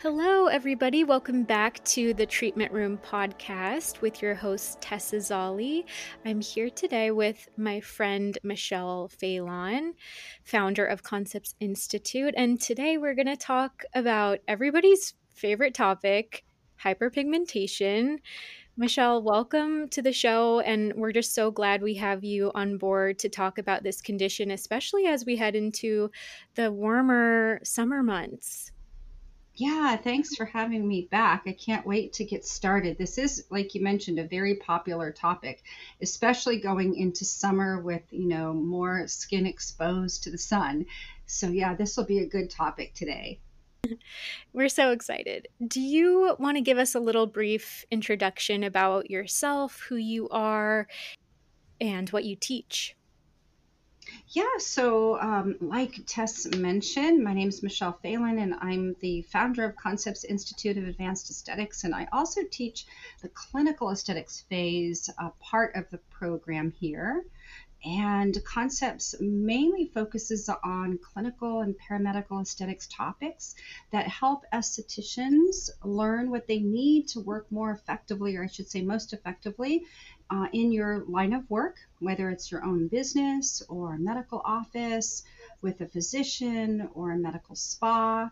Hello, everybody. Welcome back to the Treatment Room podcast with your host, Tessa Zolli. I'm here today with my friend, Michele Phelan, founder of Concepts Institute. And today we're going to talk about everybody's favorite topic hyperpigmentation. Michele, welcome to the show. And we're just so glad we have you on board to talk about this condition, especially as we head into the warmer summer months. Yeah, thanks for having me back. I can't wait to get started. This is, like you mentioned, a very popular topic, especially going into summer with, you know, more skin exposed to the sun. So, yeah, this will be a good topic today. We're so excited. Do you want to give us a little brief introduction about yourself, who you are, and what you teach? Yeah, so um, like Tess mentioned, my name is Michele Phelan, and I'm the founder of Concepts Institute of Advanced Aesthetics, and I also teach the clinical aesthetics phase, uh, part of the program here. And Concepts mainly focuses on clinical and paramedical aesthetics topics that help estheticians learn what they need to work more effectively, or I should say, most effectively, uh, in your line of work, whether it's your own business or a medical office with a physician or a medical spa.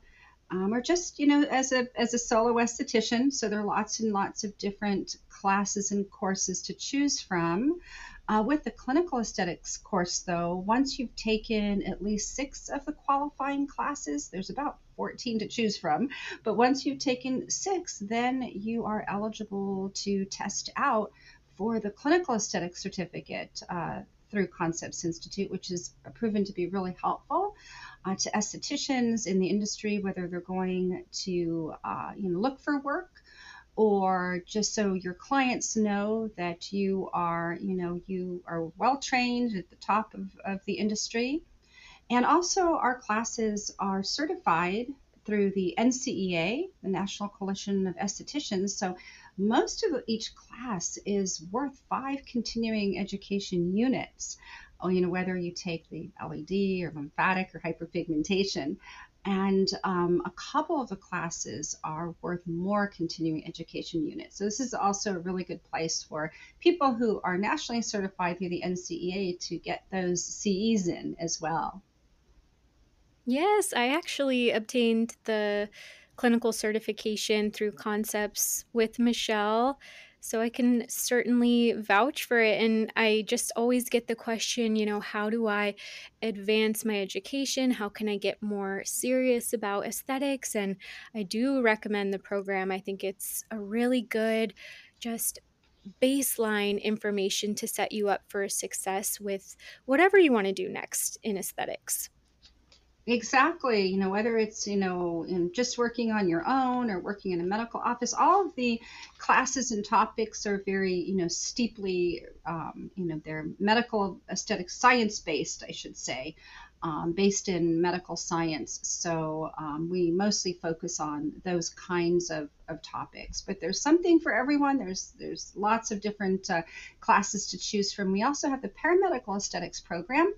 Um, or just you know as a as a solo esthetician so there are lots and lots of different classes and courses to choose from uh, with the clinical aesthetics course though once you've taken at least six of the qualifying classes there's about 14 to choose from but once you've taken six then you are eligible to test out for the clinical aesthetic certificate uh, through Concepts Institute, which has proven to be really helpful uh, to estheticians in the industry, whether they're going to uh, you know look for work or just so your clients know that you are you know you are well trained at the top of, of the industry. And also, our classes are certified through the NCEA, the National Coalition of Estheticians. So most of each class is worth five continuing education units. Oh, you know, whether you take the LED or lymphatic or hyperpigmentation. And um, a couple of the classes are worth more continuing education units. So, this is also a really good place for people who are nationally certified through the NCEA to get those CEs in as well. Yes, I actually obtained the clinical certification through concepts with Michele. So I can certainly vouch for it. And I just always get the question, you know, how do I advance my education? How can I get more serious about aesthetics? And I do recommend the program. I think it's a really good, just baseline information to set you up for success with whatever you want to do next in aesthetics. Exactly. You know, whether it's, you know, just working on your own or working in a medical office, all of the classes and topics are very, you know, steeply, um, you know, they're medical aesthetic science based, I should say, um, based in medical science. So um, we mostly focus on those kinds of, of topics. But there's something for everyone. There's there's lots of different uh, classes to choose from. We also have the paramedical aesthetics program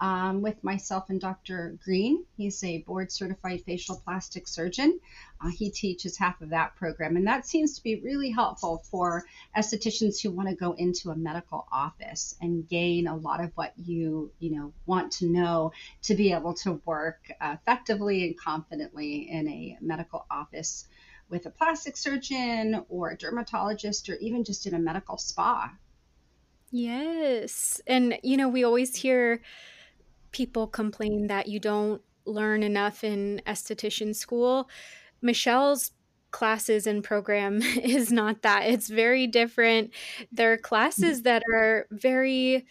um, with myself and Dr. Green. He's a board certified facial plastic surgeon. Uh, he teaches half of that program, and that seems to be really helpful for estheticians who want to go into a medical office and gain a lot of what you you know want to know to be able to work effectively and confidently in a medical office with a plastic surgeon or a dermatologist or even just in a medical spa. Yes. And, you know, we always hear people complain that you don't learn enough in esthetician school. Michele's classes and program is not that. It's very different. There are classes mm. that are very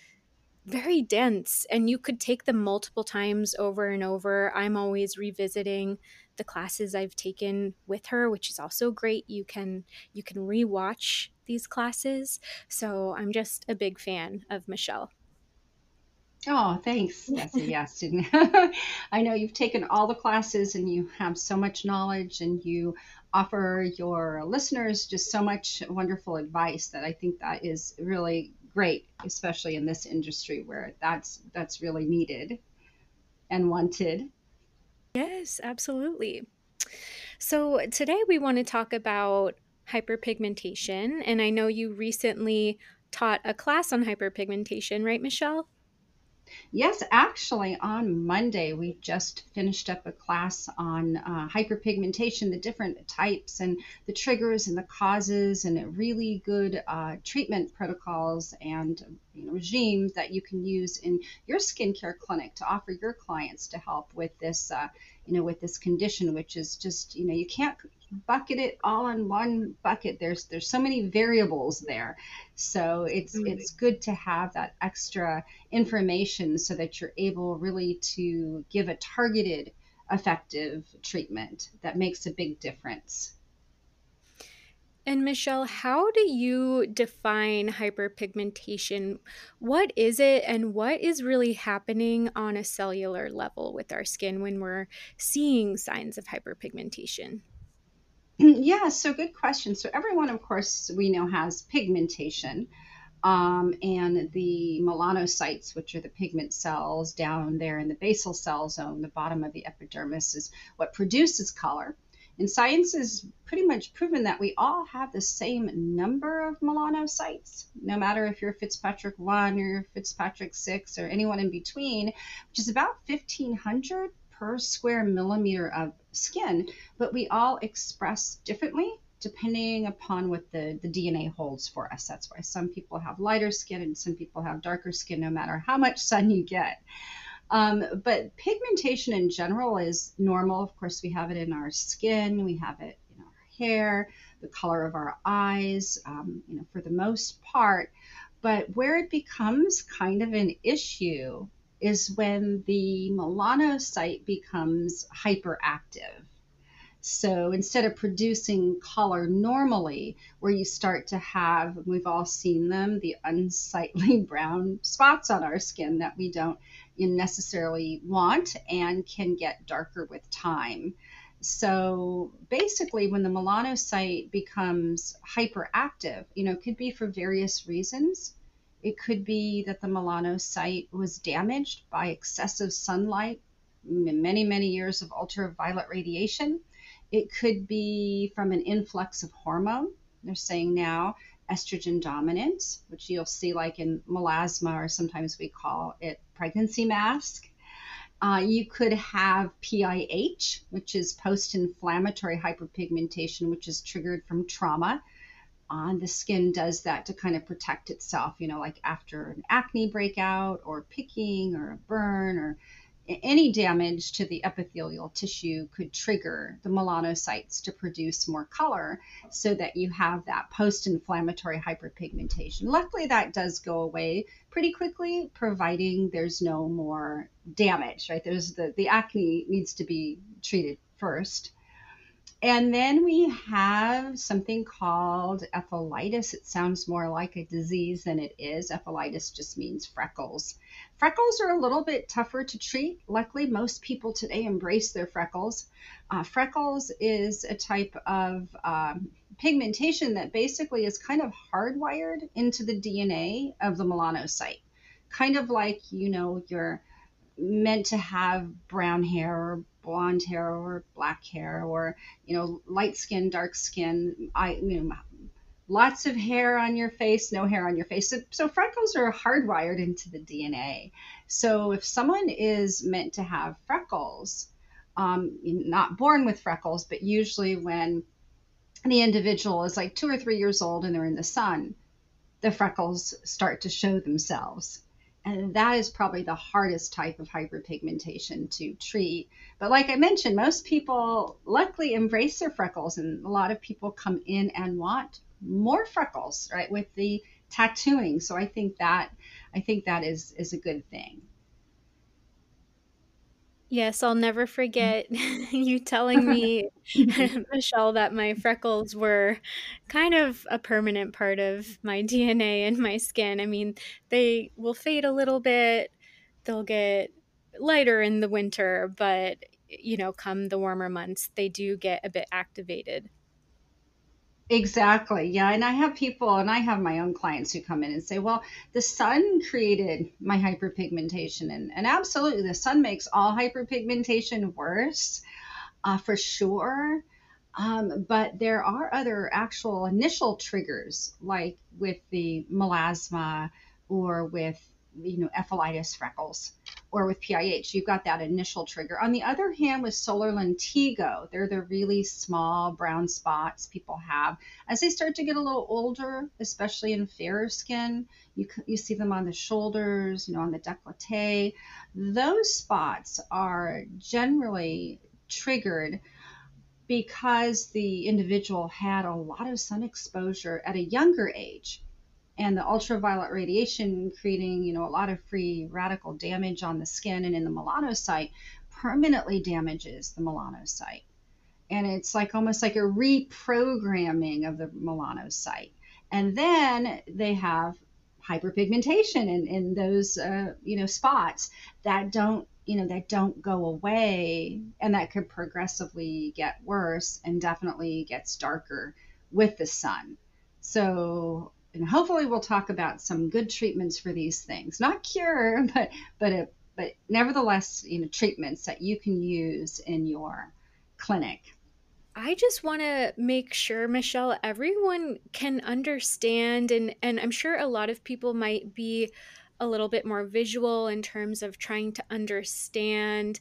very dense and you could take them multiple times over and over. I'm always revisiting the classes I've taken with her, which is also great. You can you can rewatch these classes. So I'm just a big fan of Michele. Oh, thanks, Bessie. Yes, I know you've taken all the classes and you have so much knowledge and you offer your listeners just so much wonderful advice that I think that is really great, especially in this industry where that's that's really needed and wanted. Yes, absolutely. So, today we want to talk about hyperpigmentation. And I know you recently taught a class on hyperpigmentation, right, Michele? Yes, actually, on Monday, we just finished up a class on uh, hyperpigmentation, the different types and the triggers and the causes, and really good uh, treatment protocols and you know, regimes that you can use in your skincare clinic to offer your clients to help with this, uh, you know, with this condition, which is just, you know, you can't bucket it all in one bucket. There's there's so many variables there. So it's mm-hmm. it's good to have that extra information so that you're able really to give a targeted effective treatment that makes a big difference. And Michele, how do you define hyperpigmentation? What is it, and what is really happening on a cellular level with our skin when we're seeing signs of hyperpigmentation? Yeah, so good question. So everyone, of course, we know has pigmentation. Um, and the melanocytes, which are the pigment cells down there in the basal cell zone, the bottom of the epidermis, is what produces color. And science has pretty much proven that we all have the same number of melanocytes, no matter if you're Fitzpatrick 1 or Fitzpatrick 6 or anyone in between, which is about 1,500 per square millimeter of skin, but we all express differently depending upon what the, the DNA holds for us. That's why some people have lighter skin and some people have darker skin, no matter how much sun you get. Um, but pigmentation in general is normal. Of course, we have it in our skin, we have it in our hair, the color of our eyes, um, you know, for the most part. But where it becomes kind of an issue is when the melanocyte becomes hyperactive. So instead of producing color normally, where you start to have, we've all seen them, the unsightly brown spots on our skin that we don't necessarily want and can get darker with time. So basically, when the melanocyte becomes hyperactive, you know, it could be for various reasons. It could be that the melanocyte was damaged by excessive sunlight, many, many years of ultraviolet radiation. It could be from an influx of hormone. They're saying now estrogen dominant, which you'll see like in melasma, or sometimes we call it pregnancy mask. Uh, you could have PIH, which is post inflammatory hyperpigmentation, which is triggered from trauma on the skin does that to kind of protect itself, you know, like after an acne breakout or picking or a burn or any damage to the epithelial tissue could trigger the melanocytes to produce more color so that you have that post inflammatory hyperpigmentation. Luckily, that does go away pretty quickly, providing there's no more damage, right? There's the, the acne needs to be treated first. And then we have something called ephelitis. It sounds more like a disease than it is. Ephelitis just means freckles. Freckles are a little bit tougher to treat. Luckily, most people today embrace their freckles. Uh, freckles is a type of um, pigmentation that basically is kind of hardwired into the DNA of the melanocyte. Kind of like, you know, you're meant to have brown hair or blonde hair or black hair or you know light skin dark skin i you know lots of hair on your face no hair on your face. So, so freckles are hardwired into the dna so if someone is meant to have freckles um, not born with freckles but usually when the individual is like two or three years old and they're in the sun the freckles start to show themselves and that is probably the hardest type of hyperpigmentation to treat. But like I mentioned, most people luckily embrace their freckles, and a lot of people come in and want more freckles, right, with the tattooing. So I think that I think that is is a good thing. Yes, I'll never mm. forget you telling me, Michele, that my freckles were kind of a permanent part of my DNA and my skin. I mean, they will fade a little bit, they'll get lighter in the winter, but you know, come the warmer months, they do get a bit activated. Exactly. Yeah. And I have people, and I have my own clients who come in and say, well, the sun created my hyperpigmentation. And, and absolutely, the sun makes all hyperpigmentation worse uh, for sure. Um, but there are other actual initial triggers, like with the melasma or with you know ephelitis freckles or with PIH, you've got that initial trigger. On the other hand, with solar lentigo, they're the really small brown spots people have as they start to get a little older, especially in fairer skin. You you see them on the shoulders, you know, on the décolleté. Those spots are generally triggered because the individual had a lot of sun exposure at a younger age and the ultraviolet radiation creating you know a lot of free radical damage on the skin and in the melanocyte permanently damages the melanocyte. And it's like almost like a reprogramming of the melanocyte. And then they have hyperpigmentation in, in those uh, you know spots that don't you know that don't go away and that could progressively get worse and definitely gets darker with the sun. So and hopefully we'll talk about some good treatments for these things not cure but but a, but nevertheless you know treatments that you can use in your clinic I just want to make sure, Michele, everyone can understand, and, and I'm sure a lot of people might be a little bit more visual in terms of trying to understand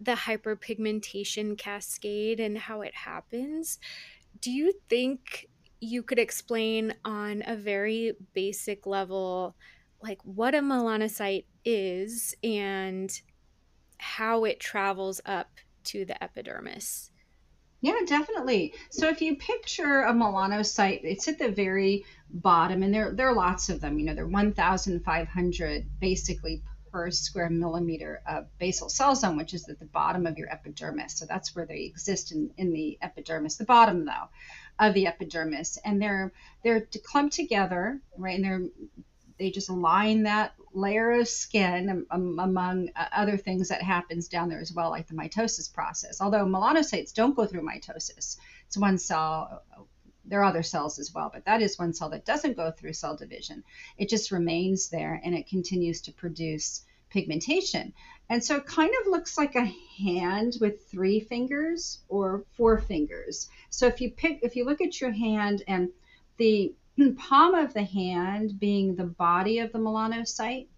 the hyperpigmentation cascade and how it happens. Do you think you could explain on a very basic level, like what a melanocyte is and how it travels up to the epidermis? Yeah, definitely. So if you picture a melanocyte, it's at the very bottom, and there there are lots of them. You know, there are 1,500 basically per square millimeter of basal cell zone, which is at the bottom of your epidermis. So that's where they exist in, in the epidermis. The bottom, though, of the epidermis, and they're they're clumped together, right? And they're they just line that layer of skin um, among uh, other things that happens down there as well, like the mitosis process. Although melanocytes don't go through mitosis, it's one cell. There are other cells as well, but that is one cell that doesn't go through cell division. It just remains there and it continues to produce pigmentation. And so it kind of looks like a hand with three fingers or four fingers. So if you pick, if you look at your hand and the palm of the hand being the body of the melanocyte,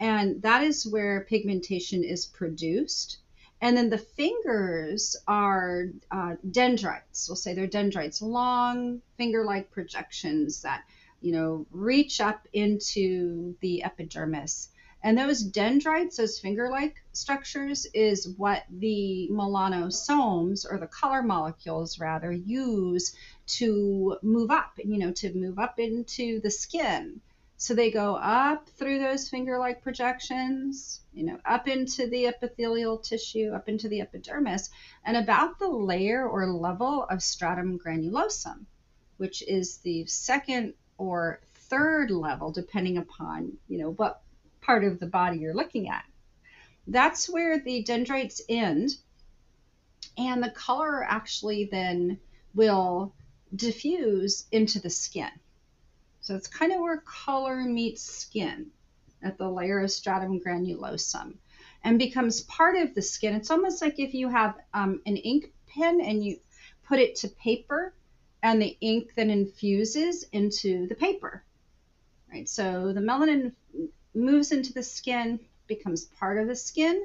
and that is where pigmentation is produced. And then the fingers are uh, dendrites. We'll say they're dendrites, long finger-like projections that you know reach up into the epidermis. And those dendrites, those finger-like structures, is what the melanosomes, or the color molecules rather, use to move up, you know, to move up into the skin. So they go up through those finger-like projections, you know, up into the epithelial tissue, up into the epidermis, and about the layer or level of stratum granulosum, which is the second or third level, depending upon, you know, what part of the body you're looking at. That's where the dendrites end, and the color actually then will diffuse into the skin. So it's kind of where color meets skin at the layer of stratum granulosum and becomes part of the skin. It's almost like if you have um, an ink pen and you put it to paper and the ink then infuses into the paper. Right? So the melanin moves into the skin, becomes part of the skin.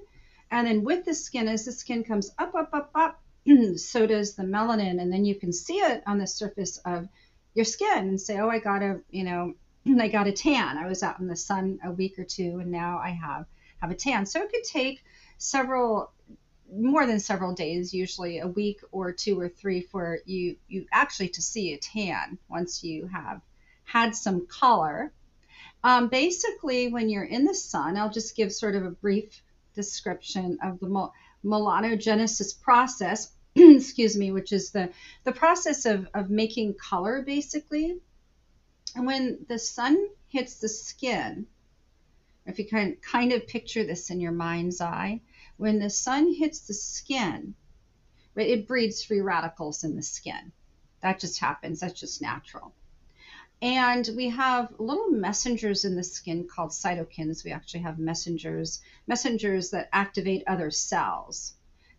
And then with the skin, as the skin comes up, up, up, up, so does the melanin. And then you can see it on the surface of your skin and say, oh, I got a, you know, I got a tan. I was out in the sun a week or two and now I have have a tan. So it could take several more than several days, usually a week or two or three for you you actually to see a tan once you have had some color. Um, basically, when you're in the sun, I'll just give sort of a brief description of the mel- melanogenesis process, excuse me, which is the, the process of, of making color basically. And when the sun hits the skin, if you can kind of picture this in your mind's eye, when the sun hits the skin, right, it breeds free radicals in the skin. That just happens, that's just natural. And we have little messengers in the skin called cytokines. We actually have messengers, messengers that activate other cells.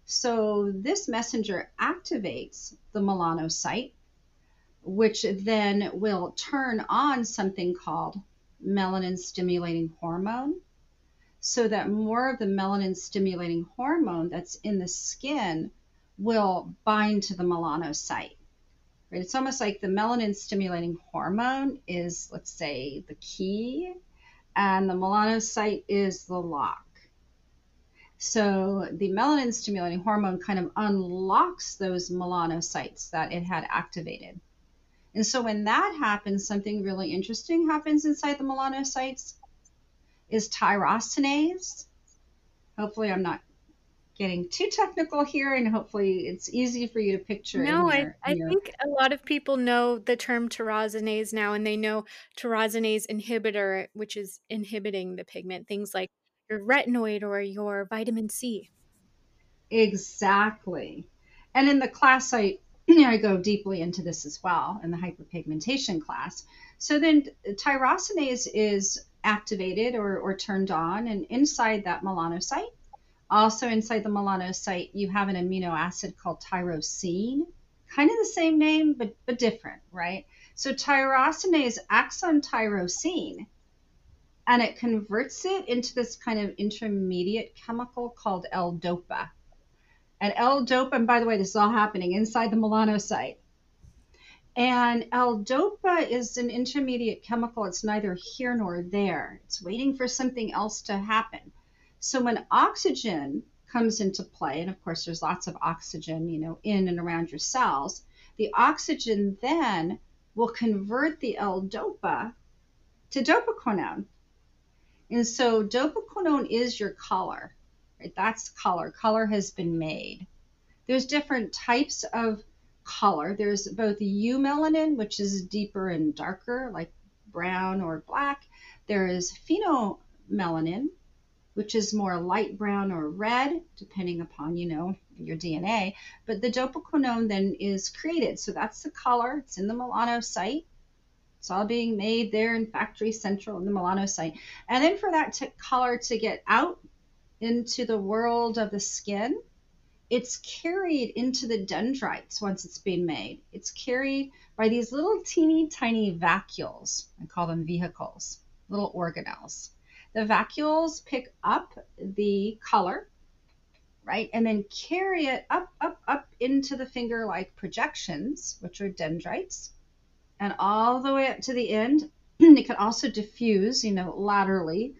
So this messenger activates the melanocyte, which then will turn on something called melanin stimulating hormone so that more of the melanin stimulating hormone that's in the skin will bind to the melanocyte. Right? It's almost like the melanin stimulating hormone is, let's say, the key, and the melanocyte is the lock. So the melanin stimulating hormone kind of unlocks those melanocytes that it had activated. And so when that happens, something really interesting happens inside the melanocytes is tyrosinase. Hopefully I'm not getting too technical here and hopefully it's easy for you to picture. No, your, I, I your... think a lot of people know the term tyrosinase now and they know tyrosinase inhibitor, which is inhibiting the pigment, things like your retinoid or your vitamin C. Exactly. And in the class, I, you know, I go deeply into this as well in the hyperpigmentation class. So then tyrosinase is activated or, or turned on, and inside that melanocyte, also inside the melanocyte, you have an amino acid called tyrosine, kind of the same name, but, but different, right? So tyrosinase acts on tyrosine and it converts it into this kind of intermediate chemical called L-DOPA. And L-DOPA, and by the way, this is all happening inside the melanocyte. And L-DOPA is an intermediate chemical. It's neither here nor there. It's waiting for something else to happen. So when oxygen comes into play, and of course there's lots of oxygen, you know, in and around your cells, the oxygen then will convert the L-DOPA to dopaquinone. And so dopaquinone is your color, right? That's color. Color has been made. There's different types of color. There's both eumelanin, which is deeper and darker, like brown or black. There is pheomelanin, which is more light brown or red, depending upon, you know, your DNA. But the dopaquinone then is created. So that's the color. It's in the melanocyte. It's all being made there in factory central in the melanocyte. And then for that to color to get out into the world of the skin, it's carried into the dendrites once it's been made. It's carried by these little teeny tiny vacuoles. I call them vehicles, little organelles. The vacuoles pick up the color, right, and then carry it up, up, up into the finger like projections, which are dendrites and all the way up to the end. it can also diffuse, you know, laterally.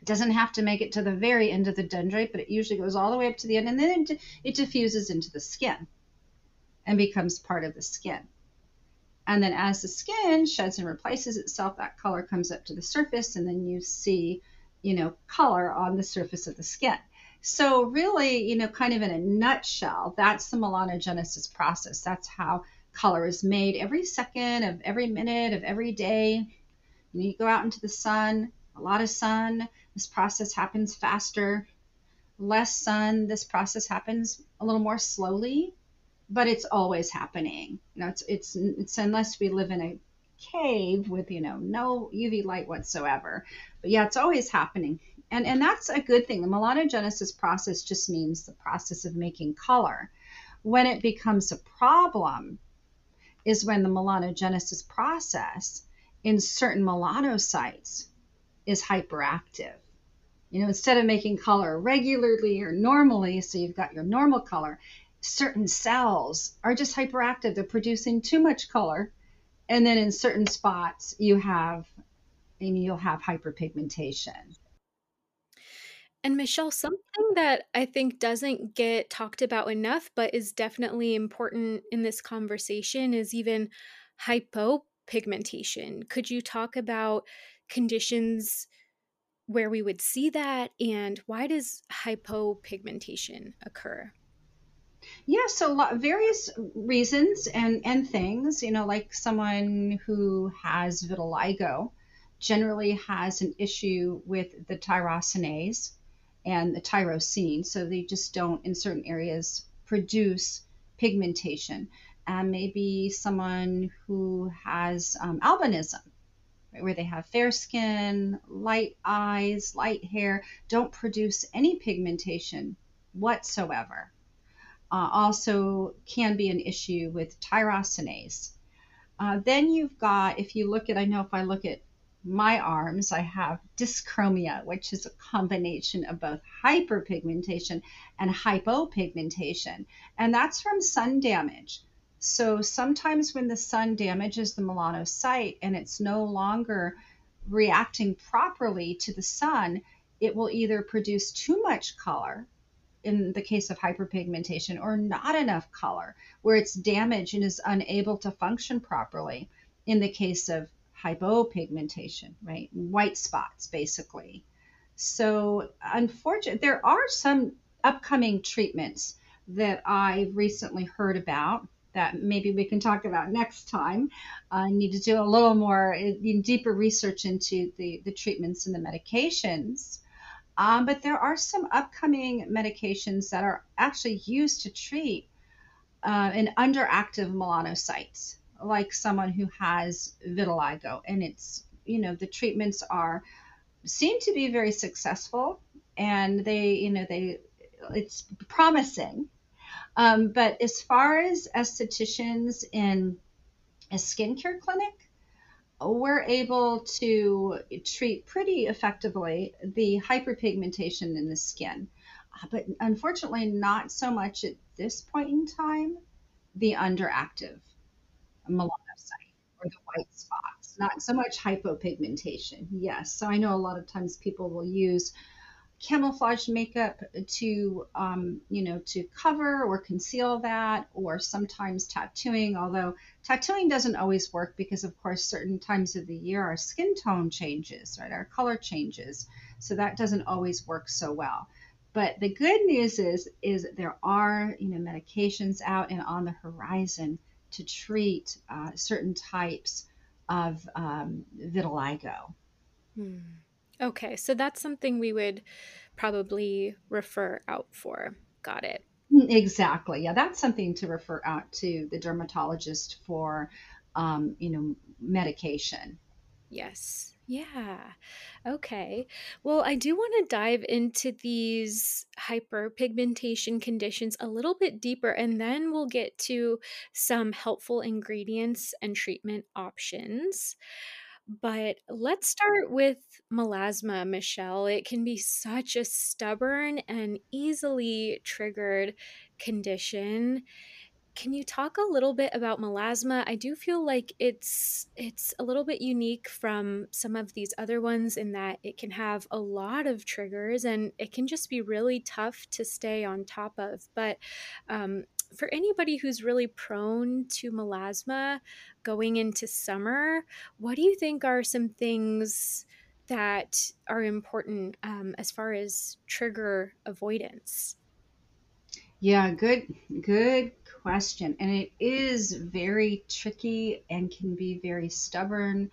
It doesn't have to make it to the very end of the dendrite, but it usually goes all the way up to the end and then it, it diffuses into the skin and becomes part of the skin. And then as the skin sheds and replaces itself, that color comes up to the surface and then you see, you know, color on the surface of the skin. So really, you know, kind of in a nutshell, that's the melanogenesis process. That's how color is made every second of every minute of every day. You go out into the sun, a lot of sun, this process happens faster. Less sun, this process happens a little more slowly, but it's always happening. You know, it's it's it's unless we live in a cave with you know no UV light whatsoever. But yeah, it's always happening. And, and that's a good thing. The melanogenesis process just means the process of making color. When it becomes a problem, is when the melanogenesis process in certain melanocytes is hyperactive. You know, instead of making color regularly or normally, so you've got your normal color, certain cells are just hyperactive. They're producing too much color. And then in certain spots, you have, and you'll have hyperpigmentation. And Michele, something that I think doesn't get talked about enough, but is definitely important in this conversation is even hypopigmentation. Could you talk about conditions where we would see that and why does hypopigmentation occur? Yeah, so various reasons and, and things, you know, like someone who has vitiligo generally has an issue with the tyrosinase and the tyrosine. So they just don't, in certain areas, produce pigmentation. And maybe someone who has um, albinism, right, where they have fair skin, light eyes, light hair, don't produce any pigmentation whatsoever. Uh, also can be an issue with tyrosinase. Uh, then you've got, if you look at, I know if I look at my arms, I have dyschromia, which is a combination of both hyperpigmentation and hypopigmentation. And that's from sun damage. So sometimes when the sun damages the melanocyte and it's no longer reacting properly to the sun, it will either produce too much color in the case of hyperpigmentation or not enough color where it's damaged and is unable to function properly in the case of hypopigmentation, right? White spots, basically. So, unfortunately, there are some upcoming treatments that I recently heard about that maybe we can talk about next time. I need to do a little more uh, deeper research into the, the treatments and the medications. Um, but there are some upcoming medications that are actually used to treat uh, an underactive melanocytes like someone who has vitiligo. And it's you know the treatments are seem to be very successful and they you know they it's promising. Um, but as far as estheticians in a skincare clinic we're able to treat pretty effectively the hyperpigmentation in the skin. Uh, but unfortunately not so much at this point in time. The underactive melanocyte or the white spots, not so much hypopigmentation. Yes, so I know a lot of times people will use camouflage makeup to um, you know to cover or conceal that or sometimes tattooing although tattooing doesn't always work because of course certain times of the year our skin tone changes right our color changes so that doesn't always work so well but the good news is is there are you know medications out and on the horizon to treat uh, certain types of um, vitiligo. Hmm. Okay, so that's something we would probably refer out for. Got it. Mm, exactly. Yeah, that's something to refer out to the dermatologist for, um, you know, medication. Yes. Yeah. Okay. Well, I do want to dive into these hyperpigmentation conditions a little bit deeper, and then we'll get to some helpful ingredients and treatment options. But let's start with melasma, Michele. It can be such a stubborn and easily triggered condition. Can you talk a little bit about melasma? I do feel like it's it's a little bit unique from some of these other ones in that it can have a lot of triggers and it can just be really tough to stay on top of. But um, for anybody who's really prone to melasma going into summer, what do you think are some things that are important um, as far as trigger avoidance? Yeah, good, good question. And it is very tricky and can be very stubborn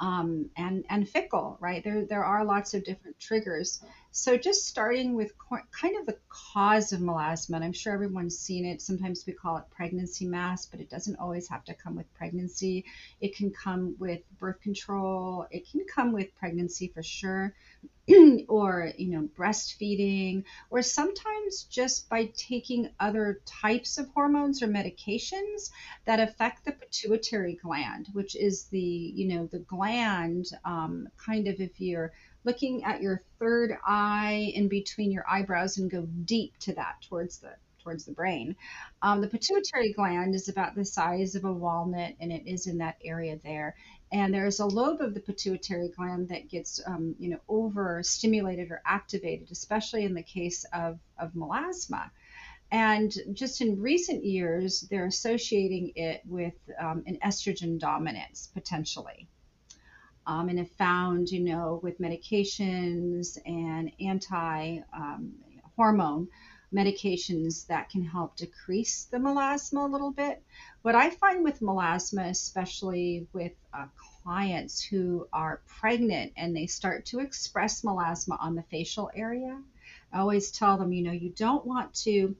um, and and fickle, right? There there are lots of different triggers. So just starting with kind of the cause of melasma, and I'm sure everyone's seen it. Sometimes we call it pregnancy mask, but it doesn't always have to come with pregnancy. It can come with birth control. It can come with pregnancy for sure, or you know breastfeeding, or sometimes just by taking other types of hormones or medications that affect the pituitary gland, which is the you know the gland um, kind of if you're looking at your third eye in between your eyebrows and go deep to that towards the towards the brain. Um, the pituitary gland is about the size of a walnut and it is in that area there. And there's a lobe of the pituitary gland that gets, um, you know, overstimulated or activated, especially in the case of, of melasma. And just in recent years, they're associating it with um, an estrogen dominance potentially um, and have found, you know, with medications and anti um, hormone medications that can help decrease the melasma a little bit. What I find with melasma, especially with uh, clients who are pregnant and they start to express melasma on the facial area, I always tell them, you know, you don't want to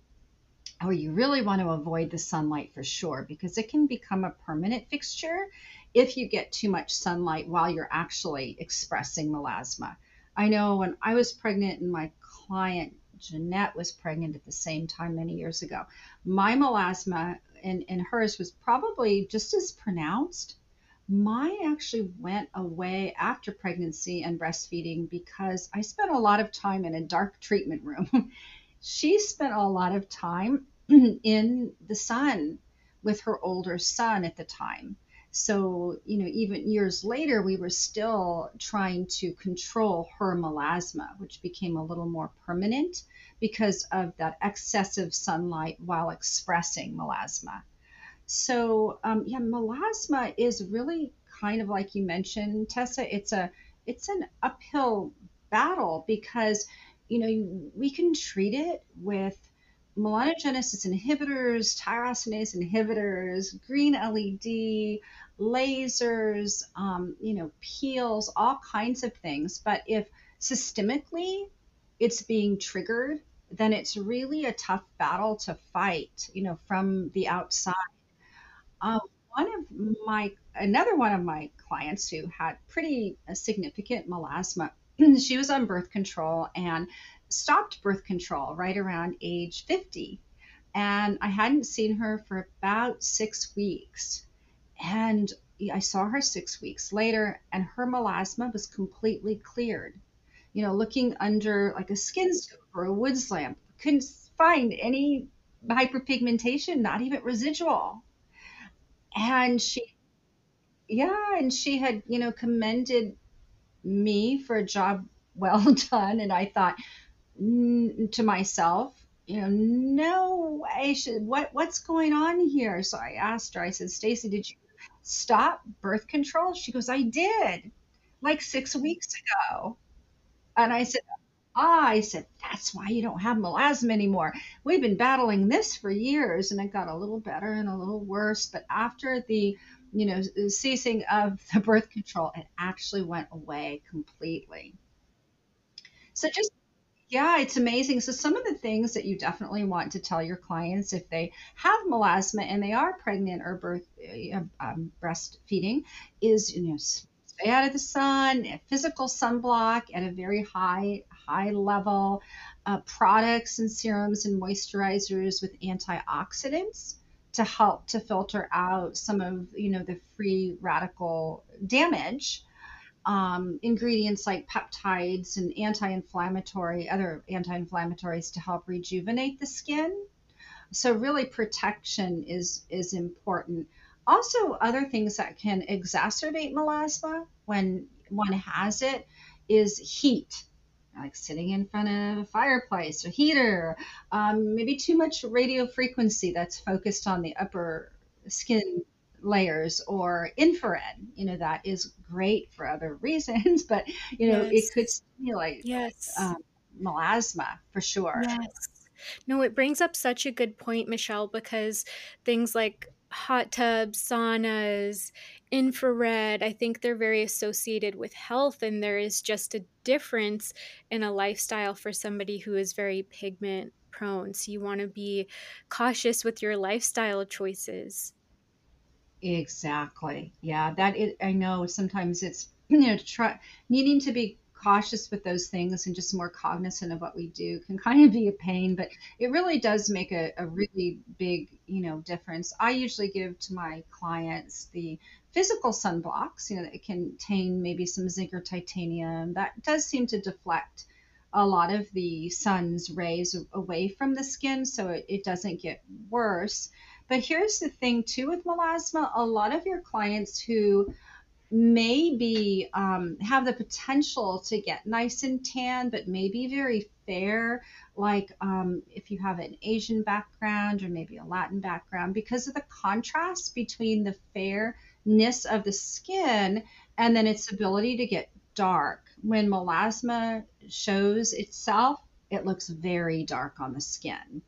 or you really want to avoid the sunlight for sure because it can become a permanent fixture if you get too much sunlight while you're actually expressing melasma. I know when I was pregnant and my client Jeanette was pregnant at the same time many years ago. My melasma and, and hers was probably just as pronounced. Mine actually went away after pregnancy and breastfeeding because I spent a lot of time in a dark treatment room. she spent a lot of time in the sun with her older son at the time. So, you know, even years later, we were still trying to control her melasma, which became a little more permanent because of that excessive sunlight while expressing melasma. So, um, yeah, melasma is really kind of like you mentioned, Tessa. It's a it's an uphill battle because you know we can treat it with melanogenesis inhibitors, tyrosinase inhibitors, green LED, lasers, um, you know, peels, all kinds of things. But if systemically it's being triggered, then it's really a tough battle to fight, you know, from the outside. Um, one of my another one of my clients who had pretty uh, significant melasma, she was on birth control and stopped birth control right around age 50. And I hadn't seen her for about six weeks. And I saw her six weeks later, and her melasma was completely cleared. You know, looking under like a skin scope or a wood lamp, couldn't find any hyperpigmentation, not even residual. And she, yeah, and she had, you know, commended me for a job well done. And I thought mm, to myself, you know, no way should what what's going on here? So I asked her, I said, Stacy, did you stop birth control? She goes, I did, like six weeks ago. And I said, Ah, I said, that's why you don't have melasma anymore. We've been battling this for years, and it got a little better and a little worse. But after the, you know, ceasing of the birth control, it actually went away completely. So just yeah, it's amazing. So some of the things that you definitely want to tell your clients if they have melasma and they are pregnant or birth uh, um, breastfeeding is you know stay out of the sun, physical sunblock at a very high high level, uh, products and serums and moisturizers with antioxidants to help to filter out some of you know the free radical damage um, ingredients like peptides and anti-inflammatory other anti-inflammatories to help rejuvenate the skin. So really protection is is important. Also other things that can exacerbate melasma when one has it is heat like sitting in front of a fireplace or heater um, maybe too much radio frequency that's focused on the upper skin layers or infrared you know that is great for other reasons but you know yes. it could stimulate yes. um, melasma for sure. Yes. No it brings up such a good point michele because things like hot tubs saunas infrared i think they're very associated with health and there is just a difference in a lifestyle for somebody who is very pigment prone. So you want to be cautious with your lifestyle choices Exactly. Yeah, that I know sometimes it's you know try needing to be cautious with those things and just more cognizant of what we do can kind of be a pain, but it really does make a, a really big you know difference. I usually give to my clients the physical sunblocks, you know, that contain maybe some zinc or titanium. That does seem to deflect a lot of the sun's rays away from the skin so it, it doesn't get worse. But here's the thing too with melasma, a lot of your clients who maybe um, have the potential to get nice and tan, but maybe very fair, like um, if you have an Asian background or maybe a Latin background, because of the contrast between the fairness of the skin and then its ability to get dark. When melasma shows itself, it looks very dark on the skin.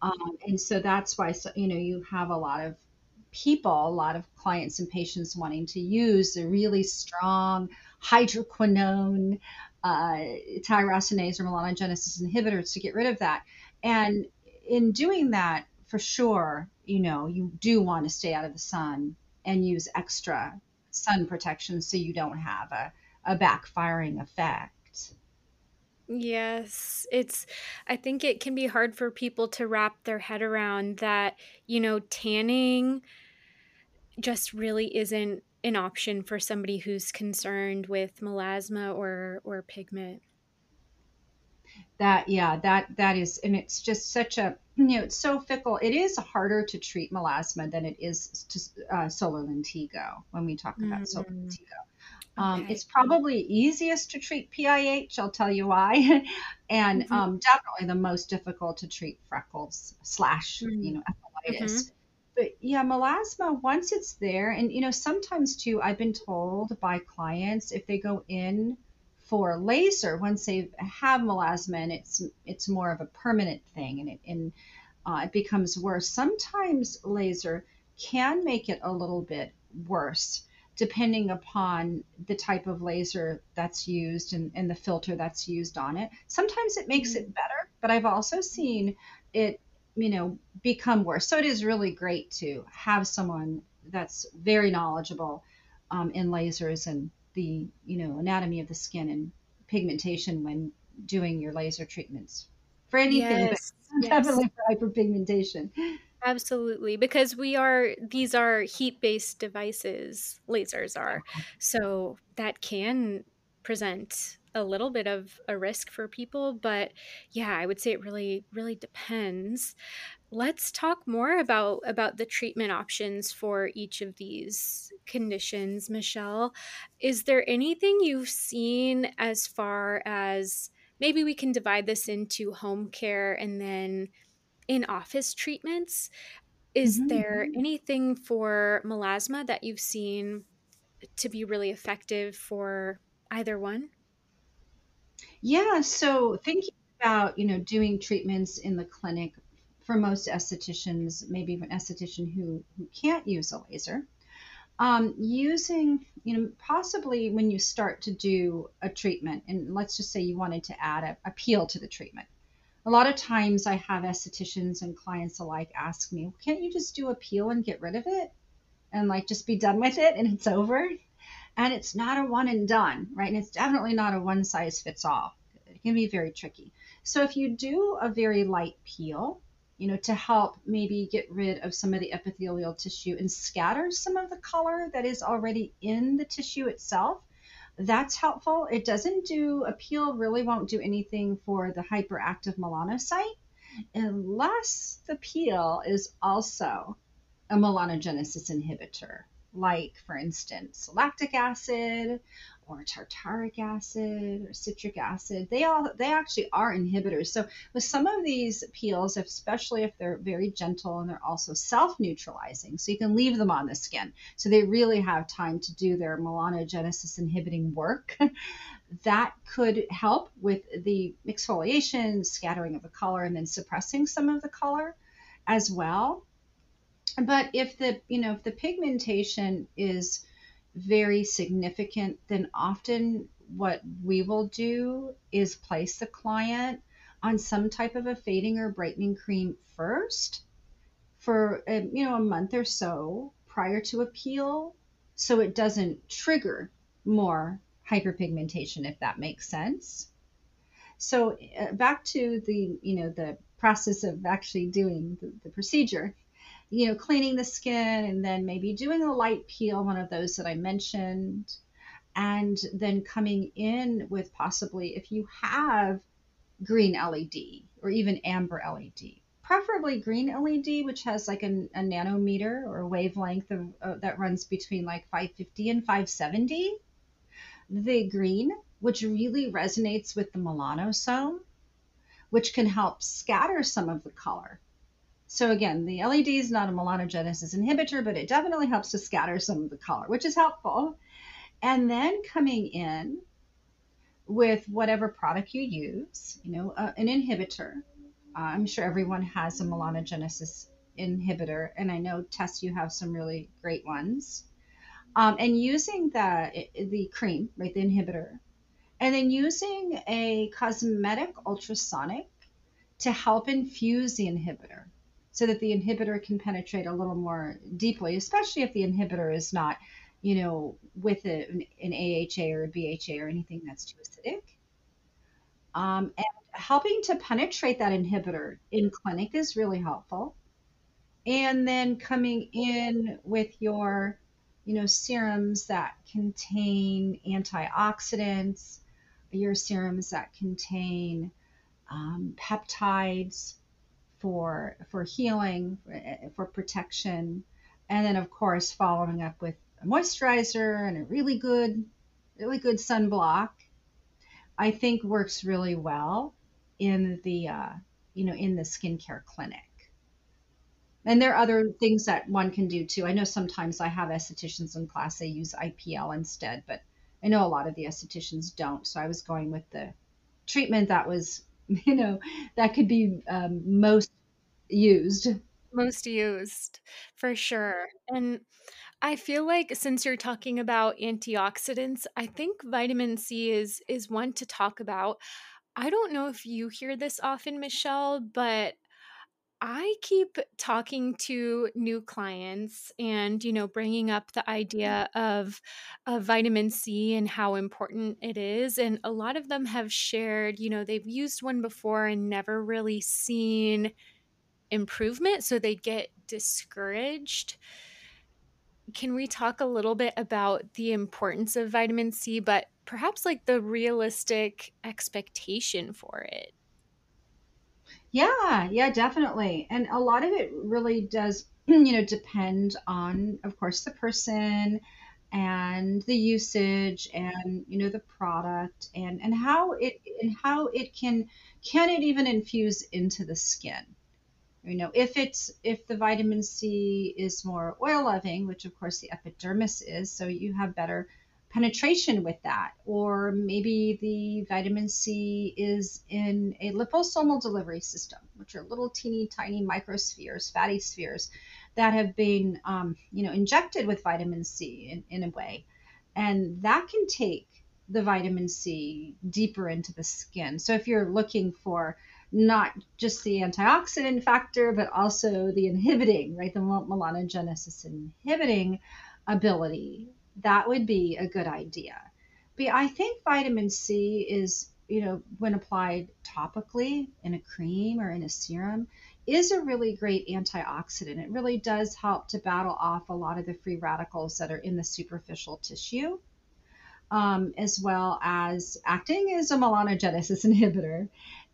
Um, and so that's why, so, you know, you have a lot of people, a lot of clients and patients wanting to use the really strong hydroquinone, uh, tyrosinase or melanogenesis inhibitors to get rid of that. And in doing that, for sure, you know, you do want to stay out of the sun and use extra sun protection so you don't have a, a backfiring effect. Yes, it's I think it can be hard for people to wrap their head around that, you know, tanning just really isn't an option for somebody who's concerned with melasma or or pigment. That yeah, that that is, and it's just such a you know, it's so fickle. It is harder to treat melasma than it is to uh, solar lentigo when we talk about solar Mm, lentigo. Um, okay. it's probably easiest to treat PIH. I'll tell you why, and Mhm, um, definitely the most difficult to treat freckles slash you mm, know mhm, ephelitis. But yeah, melasma once it's there, and you know sometimes too, I've been told by clients if they go in for laser once they have melasma and it's it's more of a permanent thing and it and uh, it becomes worse. Sometimes laser can make it a little bit worse depending upon the type of laser that's used and, and the filter that's used on it. Sometimes it makes it better, but I've also seen it, you know, become worse. So it is really great to have someone that's very knowledgeable um, in lasers and the, you know, anatomy of the skin and pigmentation when doing your laser treatments for anything, but Yes, yes. definitely for hyperpigmentation. Absolutely, because we are these are heat-based devices, lasers are. Uh-huh. So that can present a little bit of a risk for people, but yeah, I would say it really really depends. Let's talk more about about the treatment options for each of these conditions, Michele. Is there anything you've seen as far as maybe we can divide this into home care and then in office treatments? Is Mhm. there anything for melasma that you've seen to be really effective for either one? Yeah, so thinking about, you know, doing treatments in the clinic for most estheticians, maybe even esthetician who, who can't use a laser, um, using, you know, possibly when you start to do a treatment, and let's just say you wanted to add a, a peel to the treatment. A lot of times I have estheticians and clients alike ask me, can't you just do a peel and get rid of it? And like just be done with it and it's over? and it's not a one and done, right? And it's definitely not a one size fits all. It can be very tricky. So if you do a very light peel, you know, to help maybe get rid of some of the epithelial tissue and scatter some of the color that is already in the tissue itself, that's helpful. It doesn't do a peel really won't do anything for the hyperactive melanocyte unless the peel is also a melanogenesis inhibitor, like, for instance, lactic acid or tartaric acid or citric acid. They all they actually are inhibitors. So with some of these peels, especially if they're very gentle and they're also self-neutralizing, so you can leave them on the skin. So they really have time to do their melanogenesis inhibiting work. that could help with the exfoliation, scattering of the color, and then suppressing some of the color as well but if the you know if the pigmentation is very significant then often what we will do is place the client on some type of a fading or brightening cream first for um, you know a month or so prior to a peel so it doesn't trigger more hyperpigmentation if that makes sense. So uh, back to the you know the process of actually doing the, the procedure you know, cleaning the skin and then maybe doing a light peel, one of those that I mentioned, and then coming in with possibly if you have green LED or even amber LED, preferably green LED, which has like a, a nanometer or a wavelength of, uh, that runs between like 550 and 570. The green, which really resonates with the melanosome, which can help scatter some of the color so again, the LED is not a melanogenesis inhibitor, but it definitely helps to scatter some of the color, which is helpful. And then coming in with whatever product you use, you know, uh, an inhibitor. Uh, I'm sure everyone has a melanogenesis inhibitor, and I know Tess, you have some really great ones. Um, and using the the cream, right, the inhibitor, and then using a cosmetic ultrasonic to help infuse the inhibitor so that the inhibitor can penetrate a little more deeply, especially if the inhibitor is not, you know, with a, an, AHA or a BHA or anything that's too acidic. Um, and helping to penetrate that inhibitor in clinic is really helpful. And then coming in with your, you know, serums that contain antioxidants, your serums that contain um, peptides for for healing, for, for protection, and then of course following up with a moisturizer and a really good, really good sunblock. I think works really well in the uh, you know in the skincare clinic. And there are other things that one can do too. I know sometimes I have estheticians in class, they use IPL instead, but I know a lot of the estheticians don't. So I was going with the treatment that was, you know, that could be um, most used. Most used, for sure. And I feel like since you're talking about antioxidants, I think vitamin C is is one to talk about. I don't know if you hear this often, Michele, but I keep talking to new clients and, you know, bringing up the mm-hmm. idea of, of vitamin C and how important it is. And a lot of them have shared, you know, they've used one before and never really seen improvement. So they get discouraged. Can we talk a little bit about the importance of vitamin C, but perhaps like the realistic expectation for it? Yeah, yeah, definitely. And a lot of it really does, you know, depend on, of course, the person and the usage and, you know, the product and and how it and how it can can it even infuse into the skin. You know, if it's if the vitamin C is more oil loving, which of course the epidermis is, so you have better penetration with that. Or maybe the vitamin C is in a liposomal delivery system, which are little teeny tiny microspheres, fatty spheres that have been, um, you know, injected with vitamin C in, in a way. And that can take the vitamin C deeper into the skin. So if you're looking for not just the antioxidant factor, but also the inhibiting, right, the melanogenesis inhibiting ability that would be a good idea. But I think vitamin C is, you know, when applied topically in a cream or in a serum, is a really great antioxidant. It really does help to battle off a lot of the free radicals that are in the superficial tissue, um, as well as acting as a melanogenesis inhibitor.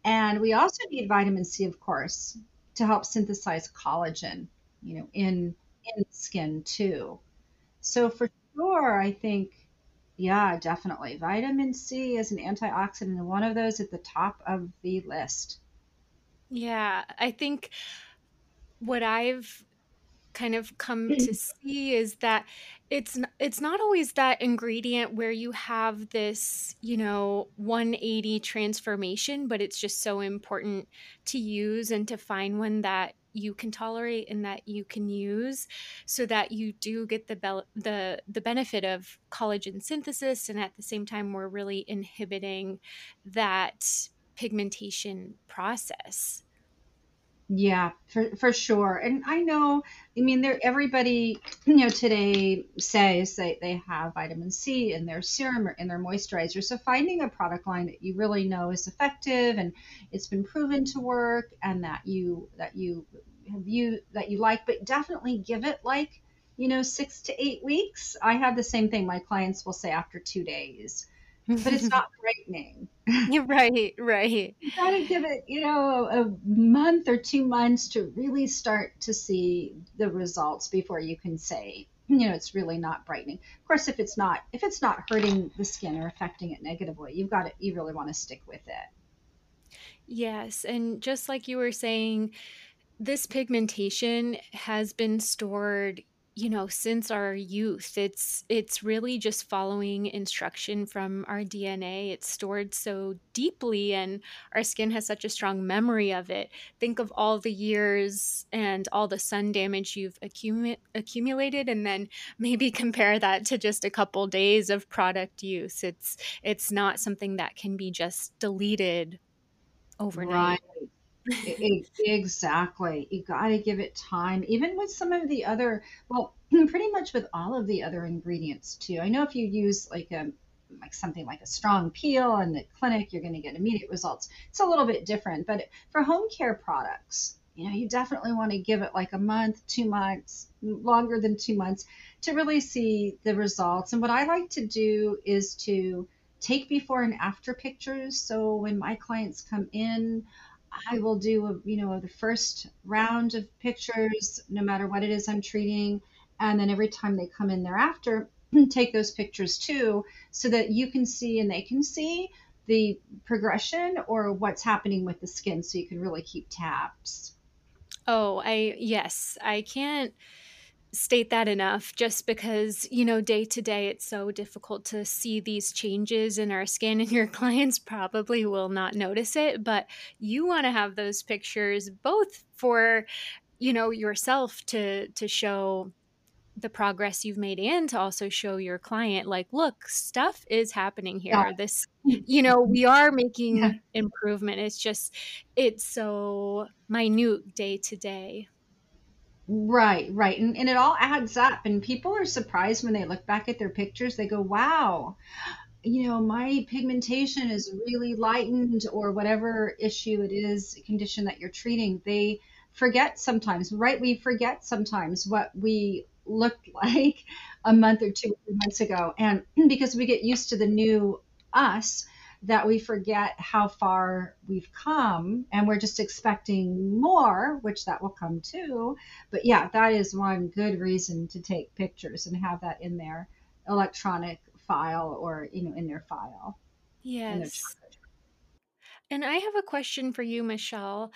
And we also need vitamin C, of course, to help synthesize collagen, you know, in in skin too. So for sure. I think, yeah, definitely. Vitamin C is an antioxidant, and one of those at the top of the list. Yeah, I think what I've kind of come hmm. to see is that it's it's not always that ingredient where you have this, you know, 180 transformation, but it's just so important to use and to find one that you can tolerate and that you can use so that you do get the be- the the benefit of collagen synthesis and at the same time we're really inhibiting that pigmentation process yeah, for for sure. And I know, I mean, there everybody, you know, today says they they have vitamin C in their serum or in their moisturizer. So finding a product line that you really know is effective and it's been proven to work and that you that you have you that you like, but definitely give it like, you know, six to eight weeks. I have the same thing. My clients will say after two days but it's not brightening. Right, right. you gotta give it, you know, a month or two months to really start to see the results before you can say, you know, it's really not brightening. Of course, if it's not, if it's not hurting the skin or affecting it negatively, you've got it. You really want to stick with it. Yes, and just like you were saying, this pigmentation has been stored you know since our youth it's it's really just following instruction from our dna it's stored so deeply and our skin has such a strong memory of it. Think of all the years and all the sun damage you've accumulated and then maybe compare that to just a couple days of product use. It's it's not something that can be just deleted overnight. Right exactly. You got to give it time. Even with some of the other, well, pretty much with all of the other ingredients too. I know if you use like a, like something like a strong peel in the clinic, you're going to get immediate results. It's a little bit different, but for home care products, you know, you definitely want to give it like a month, two months, longer than two months to really see the results. And what I like to do is to take before and after pictures. So when my clients come in, I will do a, you know the first round of pictures, no matter what it is I'm treating, and then every time they come in thereafter, take those pictures too, so that you can see and they can see the progression or what's happening with the skin, so you can really keep tabs. Oh, I yes, I can't state that enough just because, you know, day to day it's so difficult to see these changes in our skin and your clients probably will not notice it, but you want to have those pictures both for you know yourself to to show the progress you've made and to also show your client like look stuff is happening here yeah. this you know we are making yeah. improvement it's just it's so minute day to day Right, right. And, and it all adds up. And people are surprised when they look back at their pictures. They go, wow, you know, my pigmentation is really lightened, or whatever issue it is, condition that you're treating. They forget sometimes, right? We forget sometimes what we looked like a month or two months ago. And because we get used to the new us, that we forget how far we've come and we're just expecting more, which that will come too. But yeah, that is one good reason to take pictures and have that in their electronic file or, you know, in their file. Yes. And I have a question for you, Michele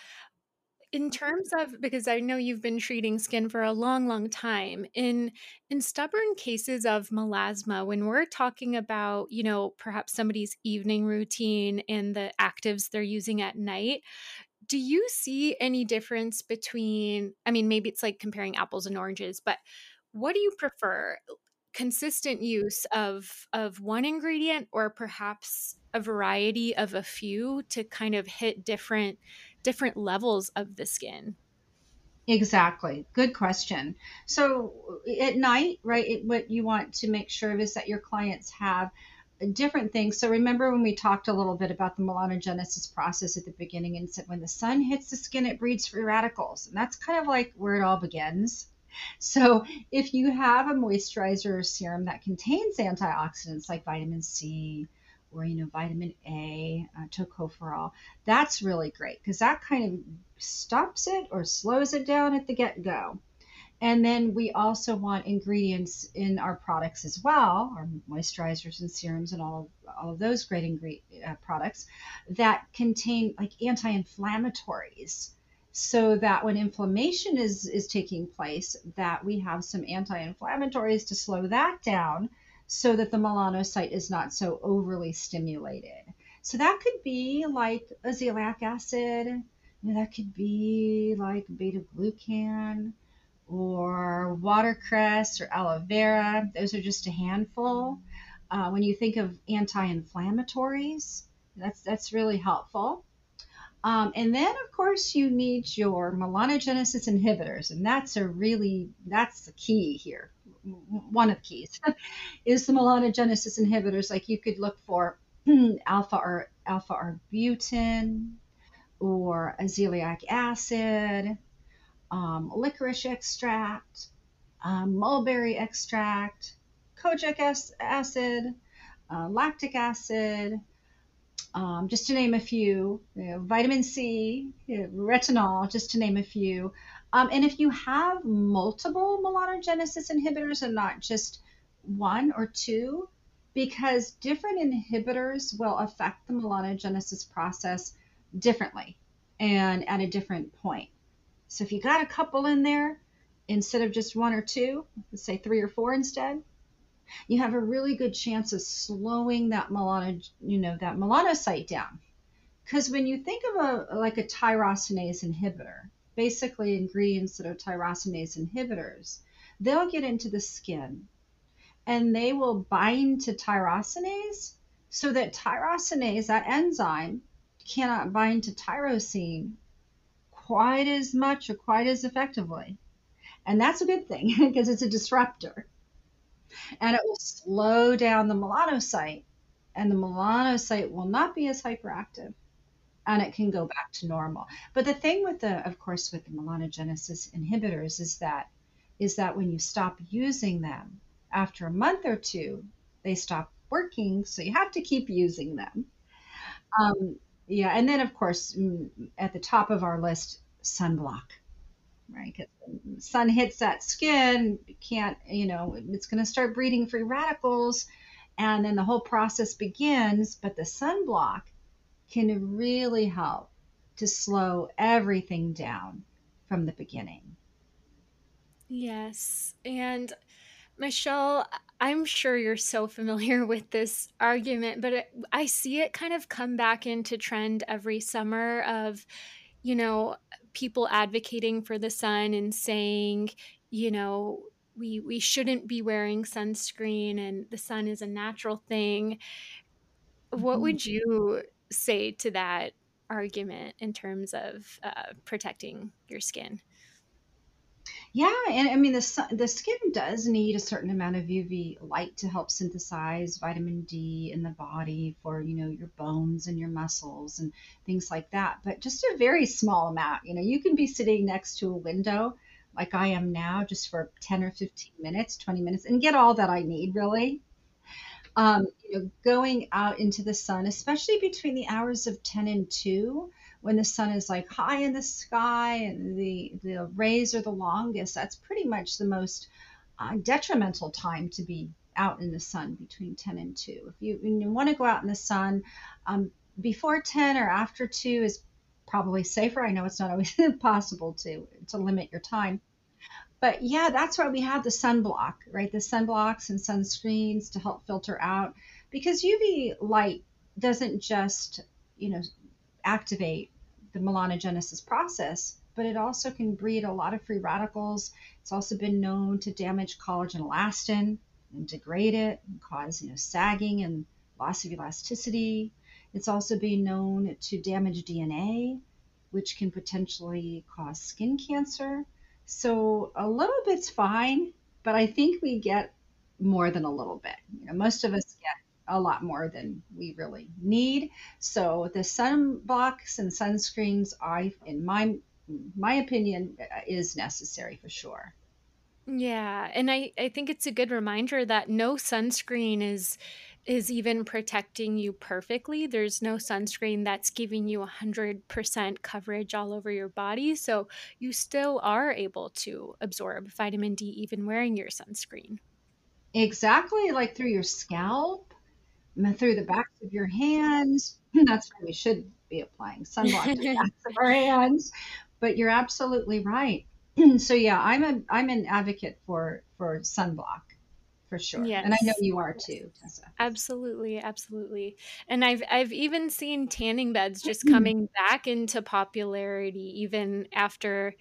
in terms of because i know you've been treating skin for a long long time in in stubborn cases of melasma when we're talking about you know perhaps somebody's evening routine and the actives they're using at night do you see any difference between i mean maybe it's like comparing apples and oranges but what do you prefer? Consistent use of of one ingredient or perhaps a variety of a few to kind of hit different different levels of the skin? Exactly. Good question. So at night, right, it, what you want to make sure is that your clients have different things. So remember when we talked a little bit about the melanogenesis process at the beginning and said when the sun hits the skin, it breeds free radicals. And that's kind of like where it all begins. So if you have a moisturizer or serum that contains antioxidants like vitamin C, or you know vitamin A, uh, tocopherol. That's really great because that kind of stops it or slows it down at the get go. And then we also want ingredients in our products as well, our moisturizers and serums and all of, all of those great ingredient uh, products that contain like anti-inflammatories so that when inflammation is is taking place that we have some anti-inflammatories to slow that down so that the melanocyte is not so overly stimulated. So that could be like azelaic acid, that could be like beta glucan or watercress or aloe vera. Those are just a handful. Uh, when you think of anti-inflammatories, that's that's really helpful. Um, and then, of course, you need your melanogenesis inhibitors, and that's a really that's the key here one of the keys is the melanogenesis inhibitors. Like you could look for alpha or alpha arbutin or azelaic acid, um, licorice extract, um, mulberry extract, kojic acid, uh, lactic acid, um, just to name a few, you know, vitamin C, you know, retinol, just to name a few. Um, and if you have multiple melanogenesis inhibitors and not just one or two, because different inhibitors will affect the melanogenesis process differently and at a different point. So if you got a couple in there, instead of just one or two, let's say three or four instead, you have a really good chance of slowing that melano, you know, that melanocyte down. Because when you think of a like a tyrosinase inhibitor, basically ingredients that are tyrosinase inhibitors, they'll get into the skin and they will bind to tyrosinase so that tyrosinase, that enzyme, cannot bind to tyrosine quite as much or quite as effectively. And that's a good thing because it's a disruptor. And it will slow down the melanocyte and the melanocyte will not be as hyperactive and it can go back to normal. But the thing with the, of course, with the melanogenesis inhibitors is that is that when you stop using them after a month or two, they stop working. So you have to keep using them. Um, yeah, and then of course mm, at the top of our list, sunblock. Right, because sun hits that skin, can't you know it's going to start breeding free radicals, and then the whole process begins. But the sunblock can really help to slow everything down from the beginning. Yes. And Michele, I'm sure you're so familiar with this argument, but it, I see it kind of come back into trend every summer of, you know, people advocating for the sun and saying, you know, we we shouldn't be wearing sunscreen and the sun is a natural thing. What Mhm. would you say to that argument in terms of uh, protecting your skin? Yeah, and I mean the the skin does need a certain amount of UV light to help synthesize vitamin D in the body for, you know, your bones and your muscles and things like that. But just a very small amount. You know, you can be sitting next to a window like I am now just for 10 or 15 minutes, 20 minutes and get all that I need really. Um, you know, going out into the sun, especially between the hours of 10 and 2 when the sun is like high in the sky and the the rays are the longest, that's pretty much the most uh, detrimental time to be out in the sun between 10 and 2. If you, you want to go out in the sun um, before 10 or after 2 is probably safer. I know it's not always possible to to limit your time. But yeah, that's why we have the sunblock, right? The sunblocks and sunscreens to help filter out because UV light doesn't just, you know, activate the melanogenesis process, but it also can breed a lot of free radicals. It's also been known to damage collagen elastin and degrade it and cause you know sagging and loss of elasticity. It's also been known to damage DNA, which can potentially cause skin cancer. So a little bit's fine, but I think we get more than a little bit. You know, most of us get a lot more than we really need. So the sunblocks and sunscreens, I, in my my opinion, is necessary for sure. Yeah, and I I think it's a good reminder that no sunscreen is is even protecting you perfectly. There's no sunscreen that's giving you 100% coverage all over your body, so you still are able to absorb vitamin D even wearing your sunscreen. Exactly, like through your scalp, through the backs of your hands. That's why we should be applying sunblock to the backs of our hands. But you're absolutely right. so yeah, I'm a I'm an advocate for for sunblock for sure, and I know you are too, Tessa. Absolutely, absolutely. And I've I've even seen tanning beds just mm-hmm. coming back into popularity even after,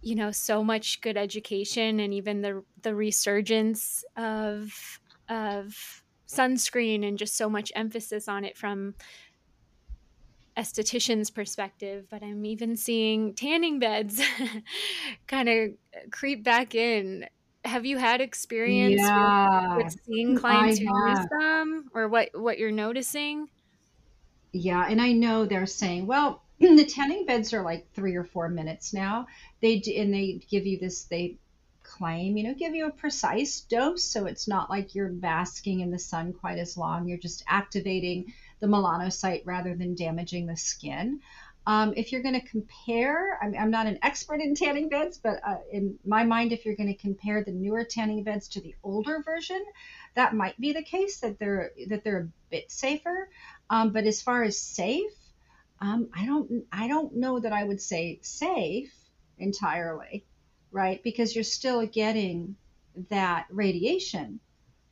you know, so much good education and even the the resurgence of of sunscreen and just so much emphasis on it from esthetician's perspective, but I'm even seeing tanning beds kind of creep back in. Have you had experience with with Yeah, seeing mm, I clients who use them or what what you're noticing? Yeah, and I know they're saying, well, the tanning beds are like three or four minutes now. They do, and they give you this, they claim, you know, give you a precise dose, so it's not like you're basking in the sun quite as long. You're just activating the melanocyte rather than damaging the skin. Um, if you're going to compare, I'm, I'm not an expert in tanning beds, but uh, in my mind, if you're going to compare the newer tanning beds to the older version, that might be the case that they're that they're a bit safer. Um, but as far as safe, um, I don't I don't know that I would say safe entirely, right? Because you're still getting that radiation.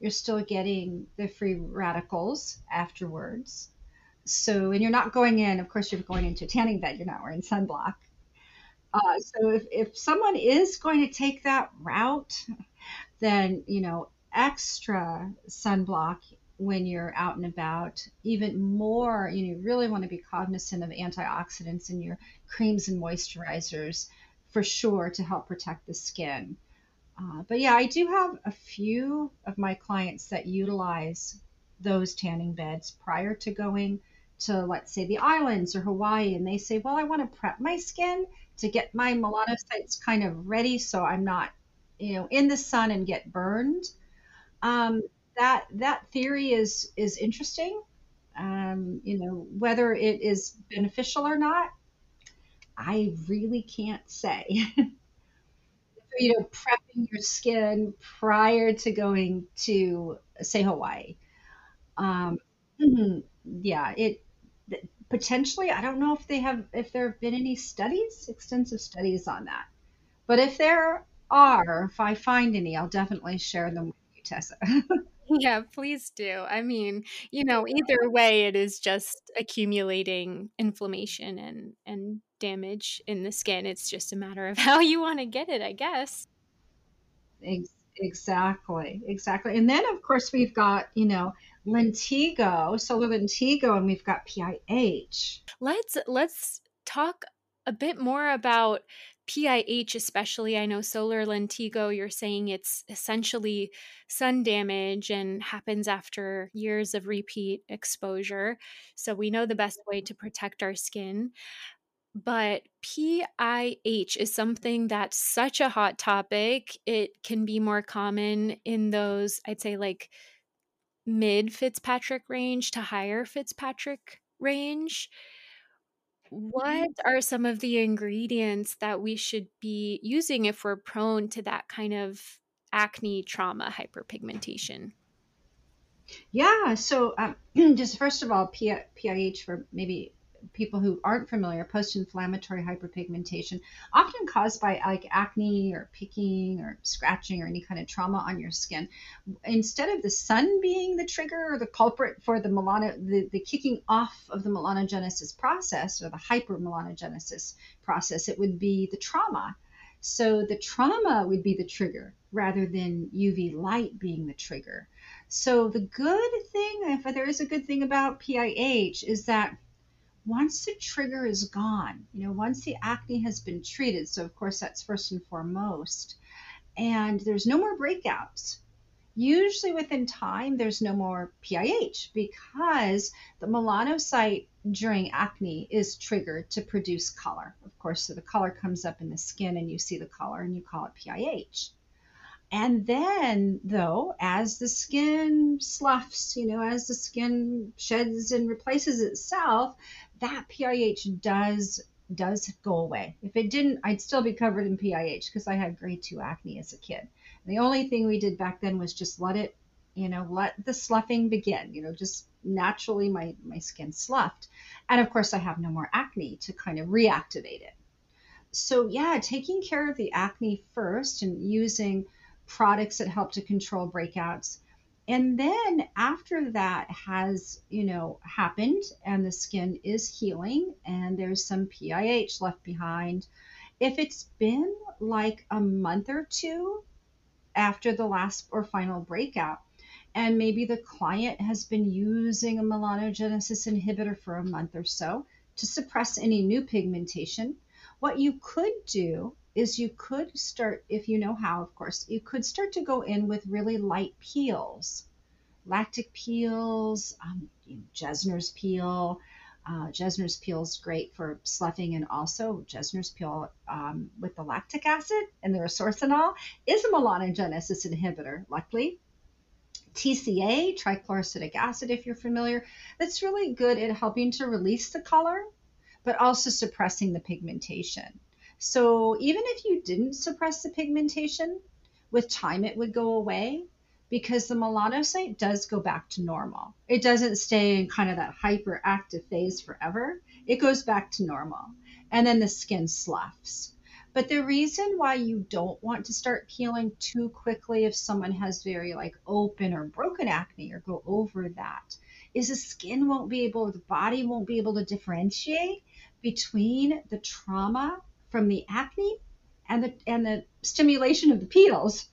You're still getting the free radicals afterwards. So, and you're not going in, of course, you're going into a tanning bed, you're not wearing sunblock. Uh, so, if, if someone is going to take that route, then, you know, extra sunblock when you're out and about, even more, you know, you really want to be cognizant of antioxidants in your creams and moisturizers for sure to help protect the skin. Uh, but yeah, I do have a few of my clients that utilize those tanning beds prior to going to, let's say, the islands or Hawaii, and they say, Well, I want to prep my skin to get my melanocytes kind of ready so I'm not, you know, in the sun and get burned. Um, that that theory is is interesting. Um, you know, whether it is beneficial or not, I really can't say. you know, prepping your skin prior to going to, say, Hawaii. Um, mhm, yeah, it potentially. I don't know if they have, if there have been any studies, extensive studies on that. But if there are, if I find any, I'll definitely share them with you, Tessa. Yeah, please do. I mean, you know, either way, it is just accumulating inflammation and and damage in the skin. It's just a matter of how you want to get it, I guess. Exactly, exactly. And then, of course, we've got, you know, Lentigo, solar Lentigo, and we've got PIH. Let's let's talk a bit more about PIH, especially. I know solar lentigo, you're saying it's essentially sun damage and happens after years of repeat exposure. So we know the best way to protect our skin. But PIH is something that's such a hot topic. It can be more common in those, I'd say, like mid Fitzpatrick range to higher Fitzpatrick range. What are some of the ingredients that we should be using if we're prone to that kind of acne trauma hyperpigmentation? Yeah, so um, just first of all, PIH for maybe people who aren't familiar, post-inflammatory hyperpigmentation, often caused by like acne or picking or scratching or any kind of trauma on your skin. Instead of the sun being the trigger or the culprit for the melano, the, the kicking off of the melanogenesis process or the hypermelanogenesis process, it would be the trauma. So the trauma would be the trigger rather than UV light being the trigger. So the good thing, if there is a good thing about PIH, is that once the trigger is gone, you know, once the acne has been treated, so of course that's first and foremost, and there's no more breakouts. Usually within time, there's no more PIH because the melanocyte during acne is triggered to produce color. Of course, so the color comes up in the skin and you see the color and you call it PIH. And then, though, as the skin sloughs, you know, as the skin sheds and replaces itself, that PIH does does go away. If it didn't, I'd still be covered in PIH because I had grade two acne as a kid. The only thing we did back then was just let it, you know, let the sloughing begin. You know, just naturally my my skin sloughed, and of course I have no more acne to kind of reactivate it. So yeah, taking care of the acne first and using products that help to control breakouts and then after that has you know happened and the skin is healing and there's some pih left behind if it's been like a month or two after the last or final breakout and maybe the client has been using a melanogenesis inhibitor for a month or so to suppress any new pigmentation what you could do is you could start, if you know how, of course, you could start to go in with really light peels, lactic peels, um, Jessner's peel. Uh, Jessner's peel is great for sloughing, and also Jessner's peel um, with the lactic acid and the resorcinol is a melanogenesis inhibitor, luckily. TCA, trichloroacetic acid, if you're familiar, that's really good at helping to release the color, but also suppressing the pigmentation. So even if you didn't suppress the pigmentation, with time it would go away because the melanocyte does go back to normal. It doesn't stay in kind of that hyperactive phase forever. It goes back to normal. And then the skin sloughs. But the reason why you don't want to start peeling too quickly if someone has very like open or broken acne or go over that is the skin won't be able, the body won't be able to differentiate between the trauma from the acne and the and the stimulation of the peels,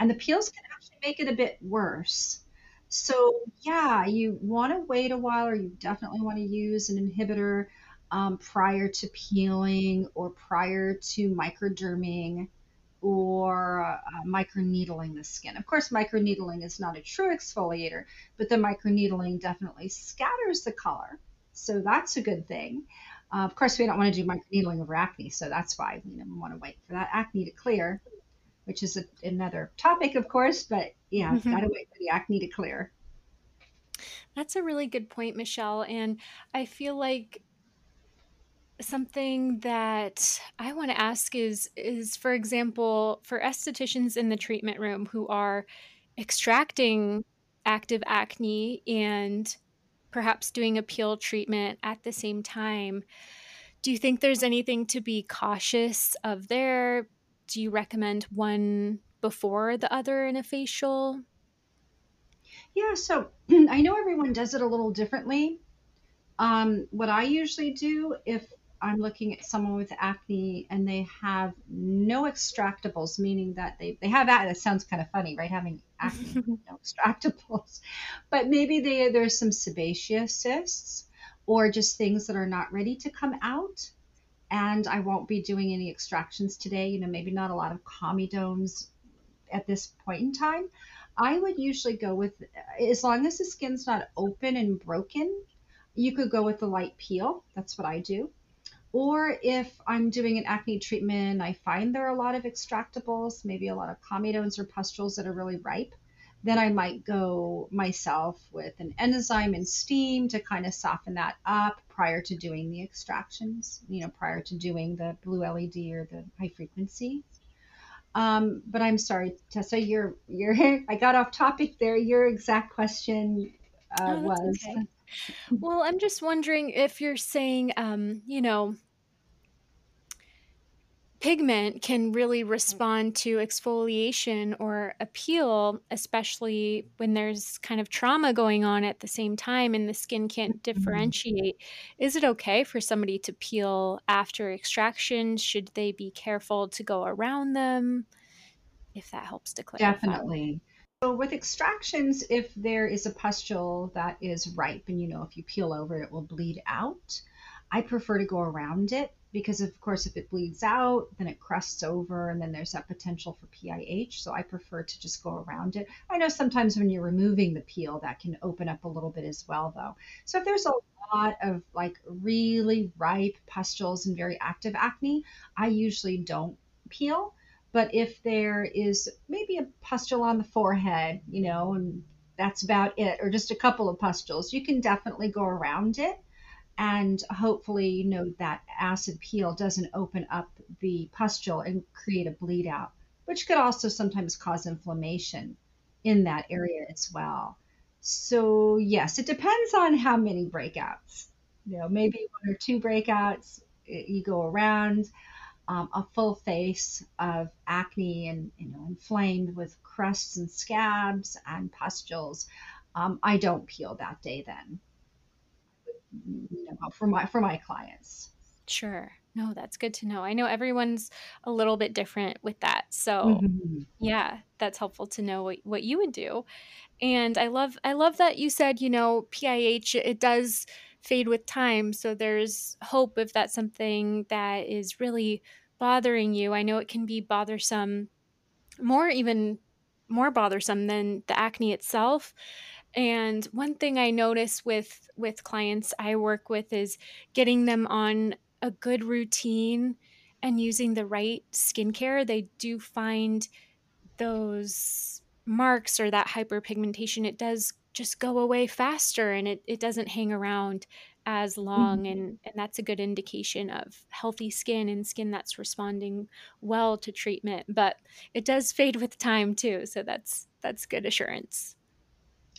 and the peels can actually make it a bit worse. So yeah, you want to wait a while, or you definitely want to use an inhibitor um, prior to peeling or prior to microderming or uh, microneedling the skin. Of course, microneedling is not a true exfoliator, but the microneedling definitely scatters the color. So that's a good thing. Uh, of course, we don't want to do microneedling over acne, so that's why we want to wait for that acne to clear, which is a, another topic, of course. But yeah, mm-hmm. got to wait for the acne to clear. That's a really good point, Michele. And I feel like something that I want to ask is is for example, for estheticians in the treatment room who are extracting active acne and perhaps doing a peel treatment at the same time. Do you think there's anything to be cautious of there? Do you recommend one before the other in a facial? Yeah, so I know everyone does it a little differently. Um, what I usually do if I'm looking at someone with acne and they have no extractables, meaning that they, they have that. That sounds kind of funny, right? Having acne, no extractables. But maybe they, there's some sebaceous cysts or just things that are not ready to come out. And I won't be doing any extractions today. You know, maybe not a lot of comedones at this point in time. I would usually go with, as long as the skin's not open and broken, you could go with the light peel. That's what I do. Or if I'm doing an acne treatment, I find there are a lot of extractables, maybe a lot of comedones or pustules that are really ripe, then I might go myself with an enzyme and steam to kind of soften that up prior to doing the extractions, you know, prior to doing the blue LED or the high frequency. Um, but I'm sorry, Tessa, you're, you're, I got off topic there. Your exact question uh, oh, was. Okay. Well, I'm just wondering if you're saying, um, you know, pigment can really respond to exfoliation or a peel, especially when there's kind of trauma going on at the same time and the skin can't mm-hmm. differentiate. Is it okay for somebody to peel after extraction? Should they be careful to go around them? If that helps to clarify. Definitely. So with extractions, if there is a pustule that is ripe and you know if you peel over it will bleed out, I prefer to go around it because of course if it bleeds out then it crusts over and then there's that potential for PIH so I prefer to just go around it. I know sometimes when you're removing the peel that can open up a little bit as well though. So if there's a lot of like really ripe pustules and very active acne I usually don't peel. But if there is maybe a pustule on the forehead you know and that's about it or just a couple of pustules you can definitely go around it and hopefully you know that acid peel doesn't open up the pustule and create a bleed out which could also sometimes cause inflammation in that area as well. So yes it depends on how many breakouts. You know maybe one or two breakouts you go around. Um, a full face of acne and you know inflamed with crusts and scabs and pustules um, i don't peel that day then for my for my clients. Sure. No, that's good to know. I know everyone's a little bit different with that. So, mm-hmm. yeah, that's helpful to know what, what you would do. And I love I love that you said, you know, PIH it does fade with time, so there's hope if that's something that is really bothering you. I know it can be bothersome more even more bothersome than the acne itself and one thing I notice with with clients I work with is getting them on a good routine and using the right skincare. They do find those marks or that hyperpigmentation, it does just go away faster and it, it doesn't hang around as long mm-hmm. and and that's a good indication of healthy skin and skin that's responding well to treatment but it does fade with time too so that's that's good assurance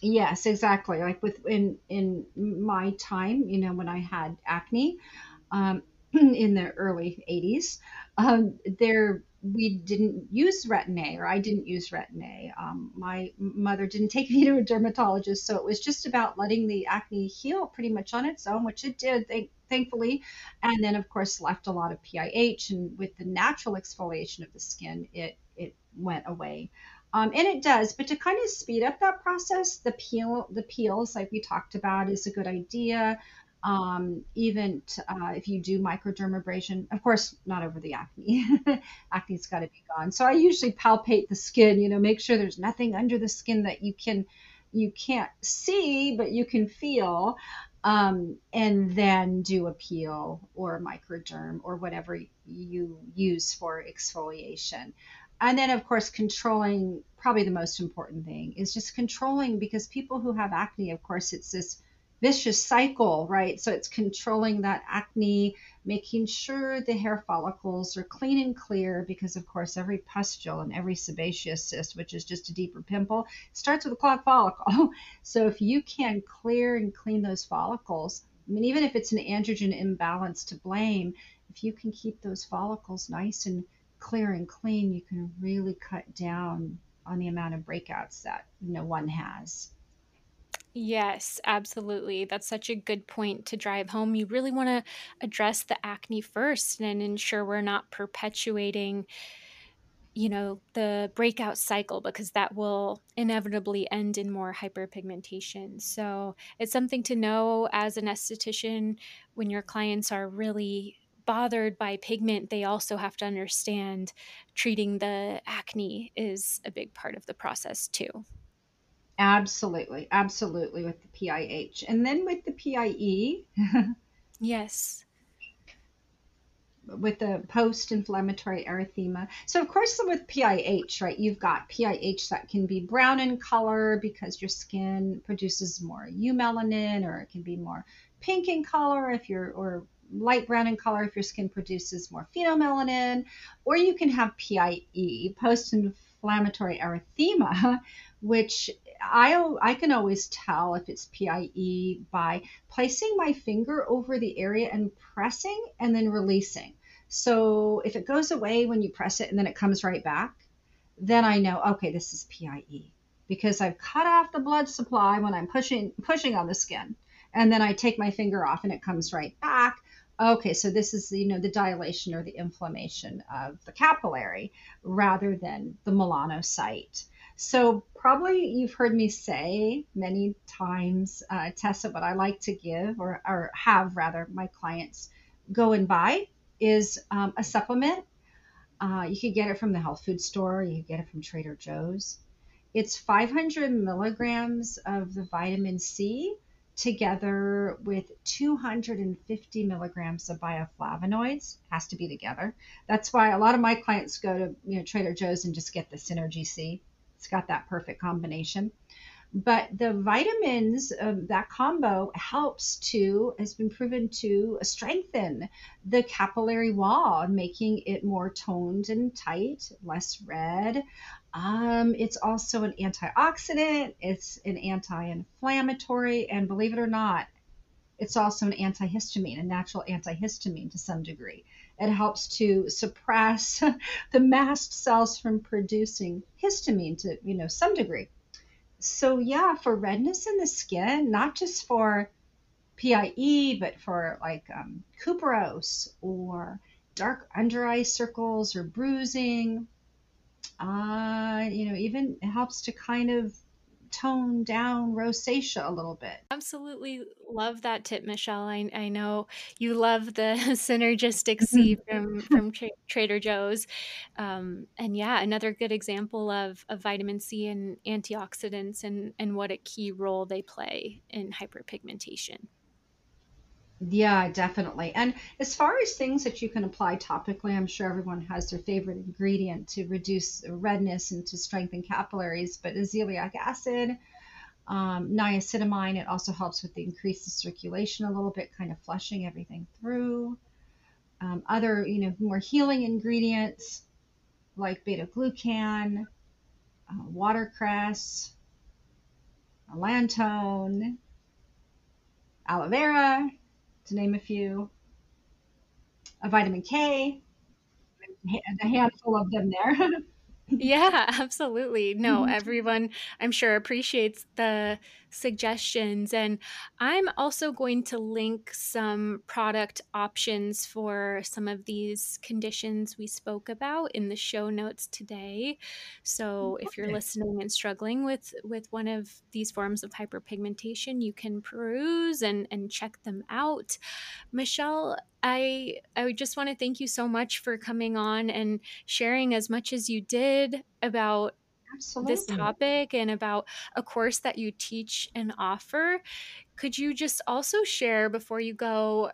Yes, exactly. Like with in in my time, you know, when I had acne, um, in the early 80s, um, there we didn't use Retin-A, or I didn't use Retin-A. Um, my mother didn't take me to a dermatologist, so it was just about letting the acne heal pretty much on its own, which it did, thank, thankfully. And then, of course, left a lot of PIH, and with the natural exfoliation of the skin, it it went away. Um, and it does, but to kind of speed up that process, the peel, the peels, like we talked about, is a good idea. Um, even t- uh, if you do microdermabrasion, of course, not over the acne. Acne's got to be gone. So I usually palpate the skin, you know, make sure there's nothing under the skin that you can you can't see, but you can feel. Um, and then do a peel or microderm or whatever you use for exfoliation and then of course controlling probably the most important thing is just controlling because people who have acne of course it's this vicious cycle right? So it's controlling that acne making sure the hair follicles are clean and clear because of course every pustule and every sebaceous cyst which is just a deeper pimple starts with a clogged follicle. So if you can clear and clean those follicles i mean even if it's an androgen imbalance to blame if you can keep those follicles nice and clear and clean, you can really cut down on the amount of breakouts that know one has. Yes, absolutely. That's such a good point to drive home. You really want to address the acne first and ensure we're not perpetuating you know the breakout cycle because that will inevitably end in more hyperpigmentation so it's something to know as an esthetician when your clients are really bothered by pigment, they also have to understand treating the acne is a big part of the process too. Absolutely, absolutely with the PIH. And then with the PIE. yes. With the post inflammatory erythema. So, of course, with PIH, right, you've got PIH that can be brown in color because your skin produces more eumelanin, or it can be more pink in color if you're, or light brown in color if your skin produces more pheomelanin, or you can have PIE, post inflammatory erythema, which I, I can always tell if it's PIE by placing my finger over the area and pressing and then releasing. So if it goes away when you press it and then it comes right back, then I know, okay, this is PIE because I've cut off the blood supply when I'm pushing pushing on the skin. And then I take my finger off and it comes right back. Okay, so this is you know the dilation or the inflammation of the capillary rather than the melanocyte. So probably you've heard me say many times, uh, Tessa, what I like to give or, or have rather my clients go and buy is um, a supplement. Uh, you could get it from the health food store. You could get it from Trader Joe's. It's 500 milligrams of the vitamin C together with 250 milligrams of bioflavonoids has to be together. That's why a lot of my clients go to you know trader joe's and just get the synergy c. It's got that perfect combination but the vitamins um, that combo helps to has been proven to strengthen the capillary wall making it more toned and tight less red um, it's also an antioxidant, it's an anti inflammatory, and believe it or not, it's also an antihistamine, a natural antihistamine to some degree. It helps to suppress the mast cells from producing histamine to, you know, some degree. So yeah, for redness in the skin, not just for PIE, but for like um, or dark under eye circles or bruising, uh, you know, even it helps to kind of tone down rosacea a little bit. Absolutely love that tip, Michele. I, I know you love the synergistic C from from Tra- Trader Joe's, um, and yeah, another good example of, of vitamin C and antioxidants and and what a key role they play in hyperpigmentation. Yeah, definitely. And as far as things that you can apply topically, I'm sure everyone has their favorite ingredient to reduce redness and to strengthen capillaries, but azelaic acid, um, niacinamide, it also helps with the increase the circulation a little bit, kind of flushing everything through. Um, other, you know, more healing ingredients like beta glucan, uh, watercress, allantoin, aloe vera, to name a few. A vitamin K, a handful of them there. Yeah, absolutely. No, mm-hmm. everyone, I'm sure, appreciates the suggestions. And I'm also going to link some product options for some of these conditions we spoke about in the show notes today. So if you're listening and struggling with with one of these forms of hyperpigmentation, you can peruse and and check them out. Michele, I I just want to thank you so much for coming on and sharing as much as you did about this topic and about a course that you teach and offer. Could you just also share before you go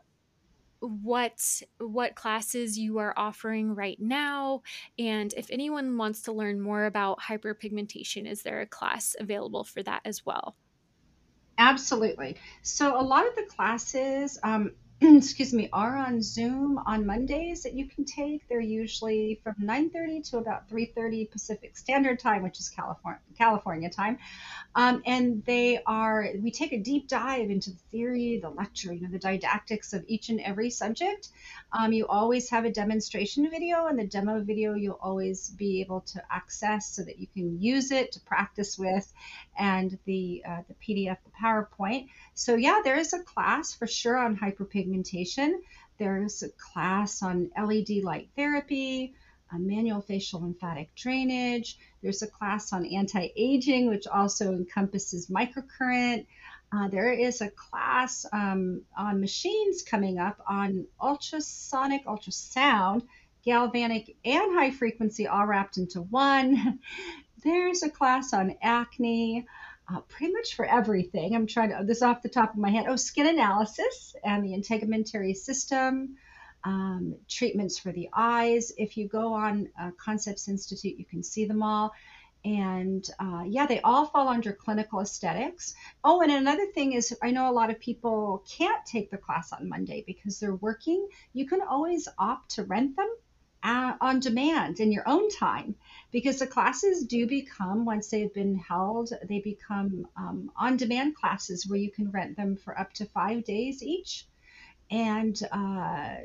what what classes you are offering right now and if anyone wants to learn more about hyperpigmentation is there a class available for that as well? Absolutely. So a lot of the classes, um, excuse me, are on Zoom on Mondays that you can take. They're usually from 9:30 to about 3:30 Pacific Standard Time, which is California California time. Um, and they are, we take a deep dive into the theory, the lecture, you know, the didactics of each and every subject. Um, you always have a demonstration video, and the demo video you'll always be able to access so that you can use it to practice with, and the uh, the PDF, the PowerPoint. So yeah, there is a class for sure on hyperpigmentation. There's a class on LED light therapy, manual facial lymphatic drainage. There's a class on anti aging, which also encompasses microcurrent. Uh, there is a class um, on machines coming up on ultrasonic ultrasound, galvanic, and high frequency all wrapped into one. There's a class on acne, uh, pretty much for everything. I'm trying to, this off the top of my head. Oh, skin analysis and the integumentary system, um, treatments for the eyes. If you go on uh, Concepts Institute, you can see them all. And uh, yeah, they all fall under clinical aesthetics. Oh, and another thing is, I know a lot of people can't take the class on Monday because they're working. You can always opt to rent them uh, on demand in your own time because the classes do become, once they've been held, they become um, on demand classes where you can rent them for up to five days each. And uh,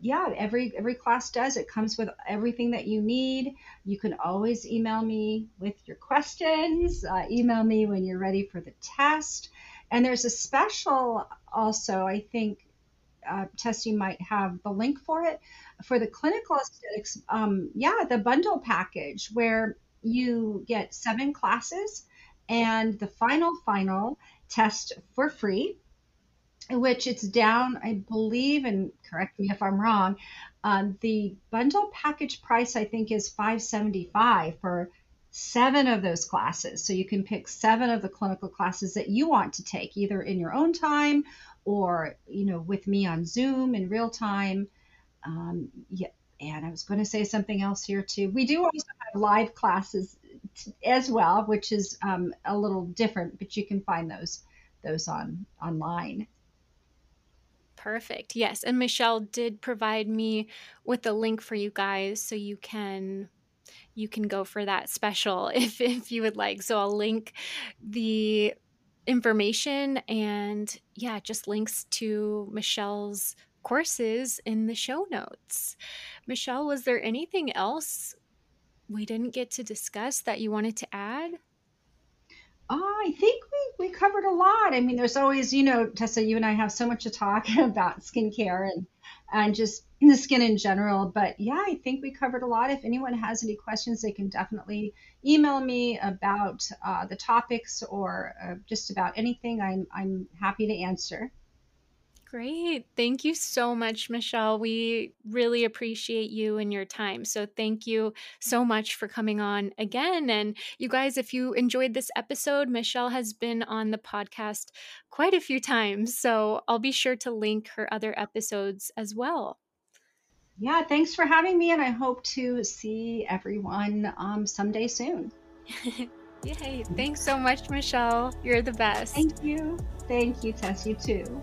yeah, every every class does. It comes with everything that you need. You can always email me with your questions. Uh, email me when you're ready for the test. And there's a special also, I think, uh, you might have the link for it for the clinical aesthetics. Um, yeah, the bundle package where you get seven classes and the final final test for free which it's down, I believe, and correct me if I'm wrong. Um, the bundle package price, I think, is 575 for seven of those classes. So you can pick seven of the clinical classes that you want to take, either in your own time or you know with me on Zoom in real time. Um, yeah, and I was going to say something else here too. We do also have live classes as well, which is um, a little different, but you can find those those on online. Perfect. Yes, and Michele did provide me with a link for you guys so you can you can go for that special if if you would like. So I'll link the information and yeah, just links to Michele's courses in the show notes. Michele, was there anything else we didn't get to discuss that you wanted to add? Oh, I think we, we covered a lot. I mean, there's always, you know, Tessa, you and I have so much to talk about skincare and and just the skin in general. But yeah, I think we covered a lot. If anyone has any questions, they can definitely email me about uh, the topics or uh, just about anything. I'm I'm happy to answer. Great. Thank you so much, Michele. We really appreciate you and your time. So, thank you so much for coming on again. And you guys, if you enjoyed this episode, Michele has been on the podcast quite a few times. So, I'll be sure to link her other episodes as well. Yeah, thanks for having me, and I hope to see everyone um, someday soon. Yay. Thanks so much, Michele. You're the best. Thank you. Thank you, Tess. You too.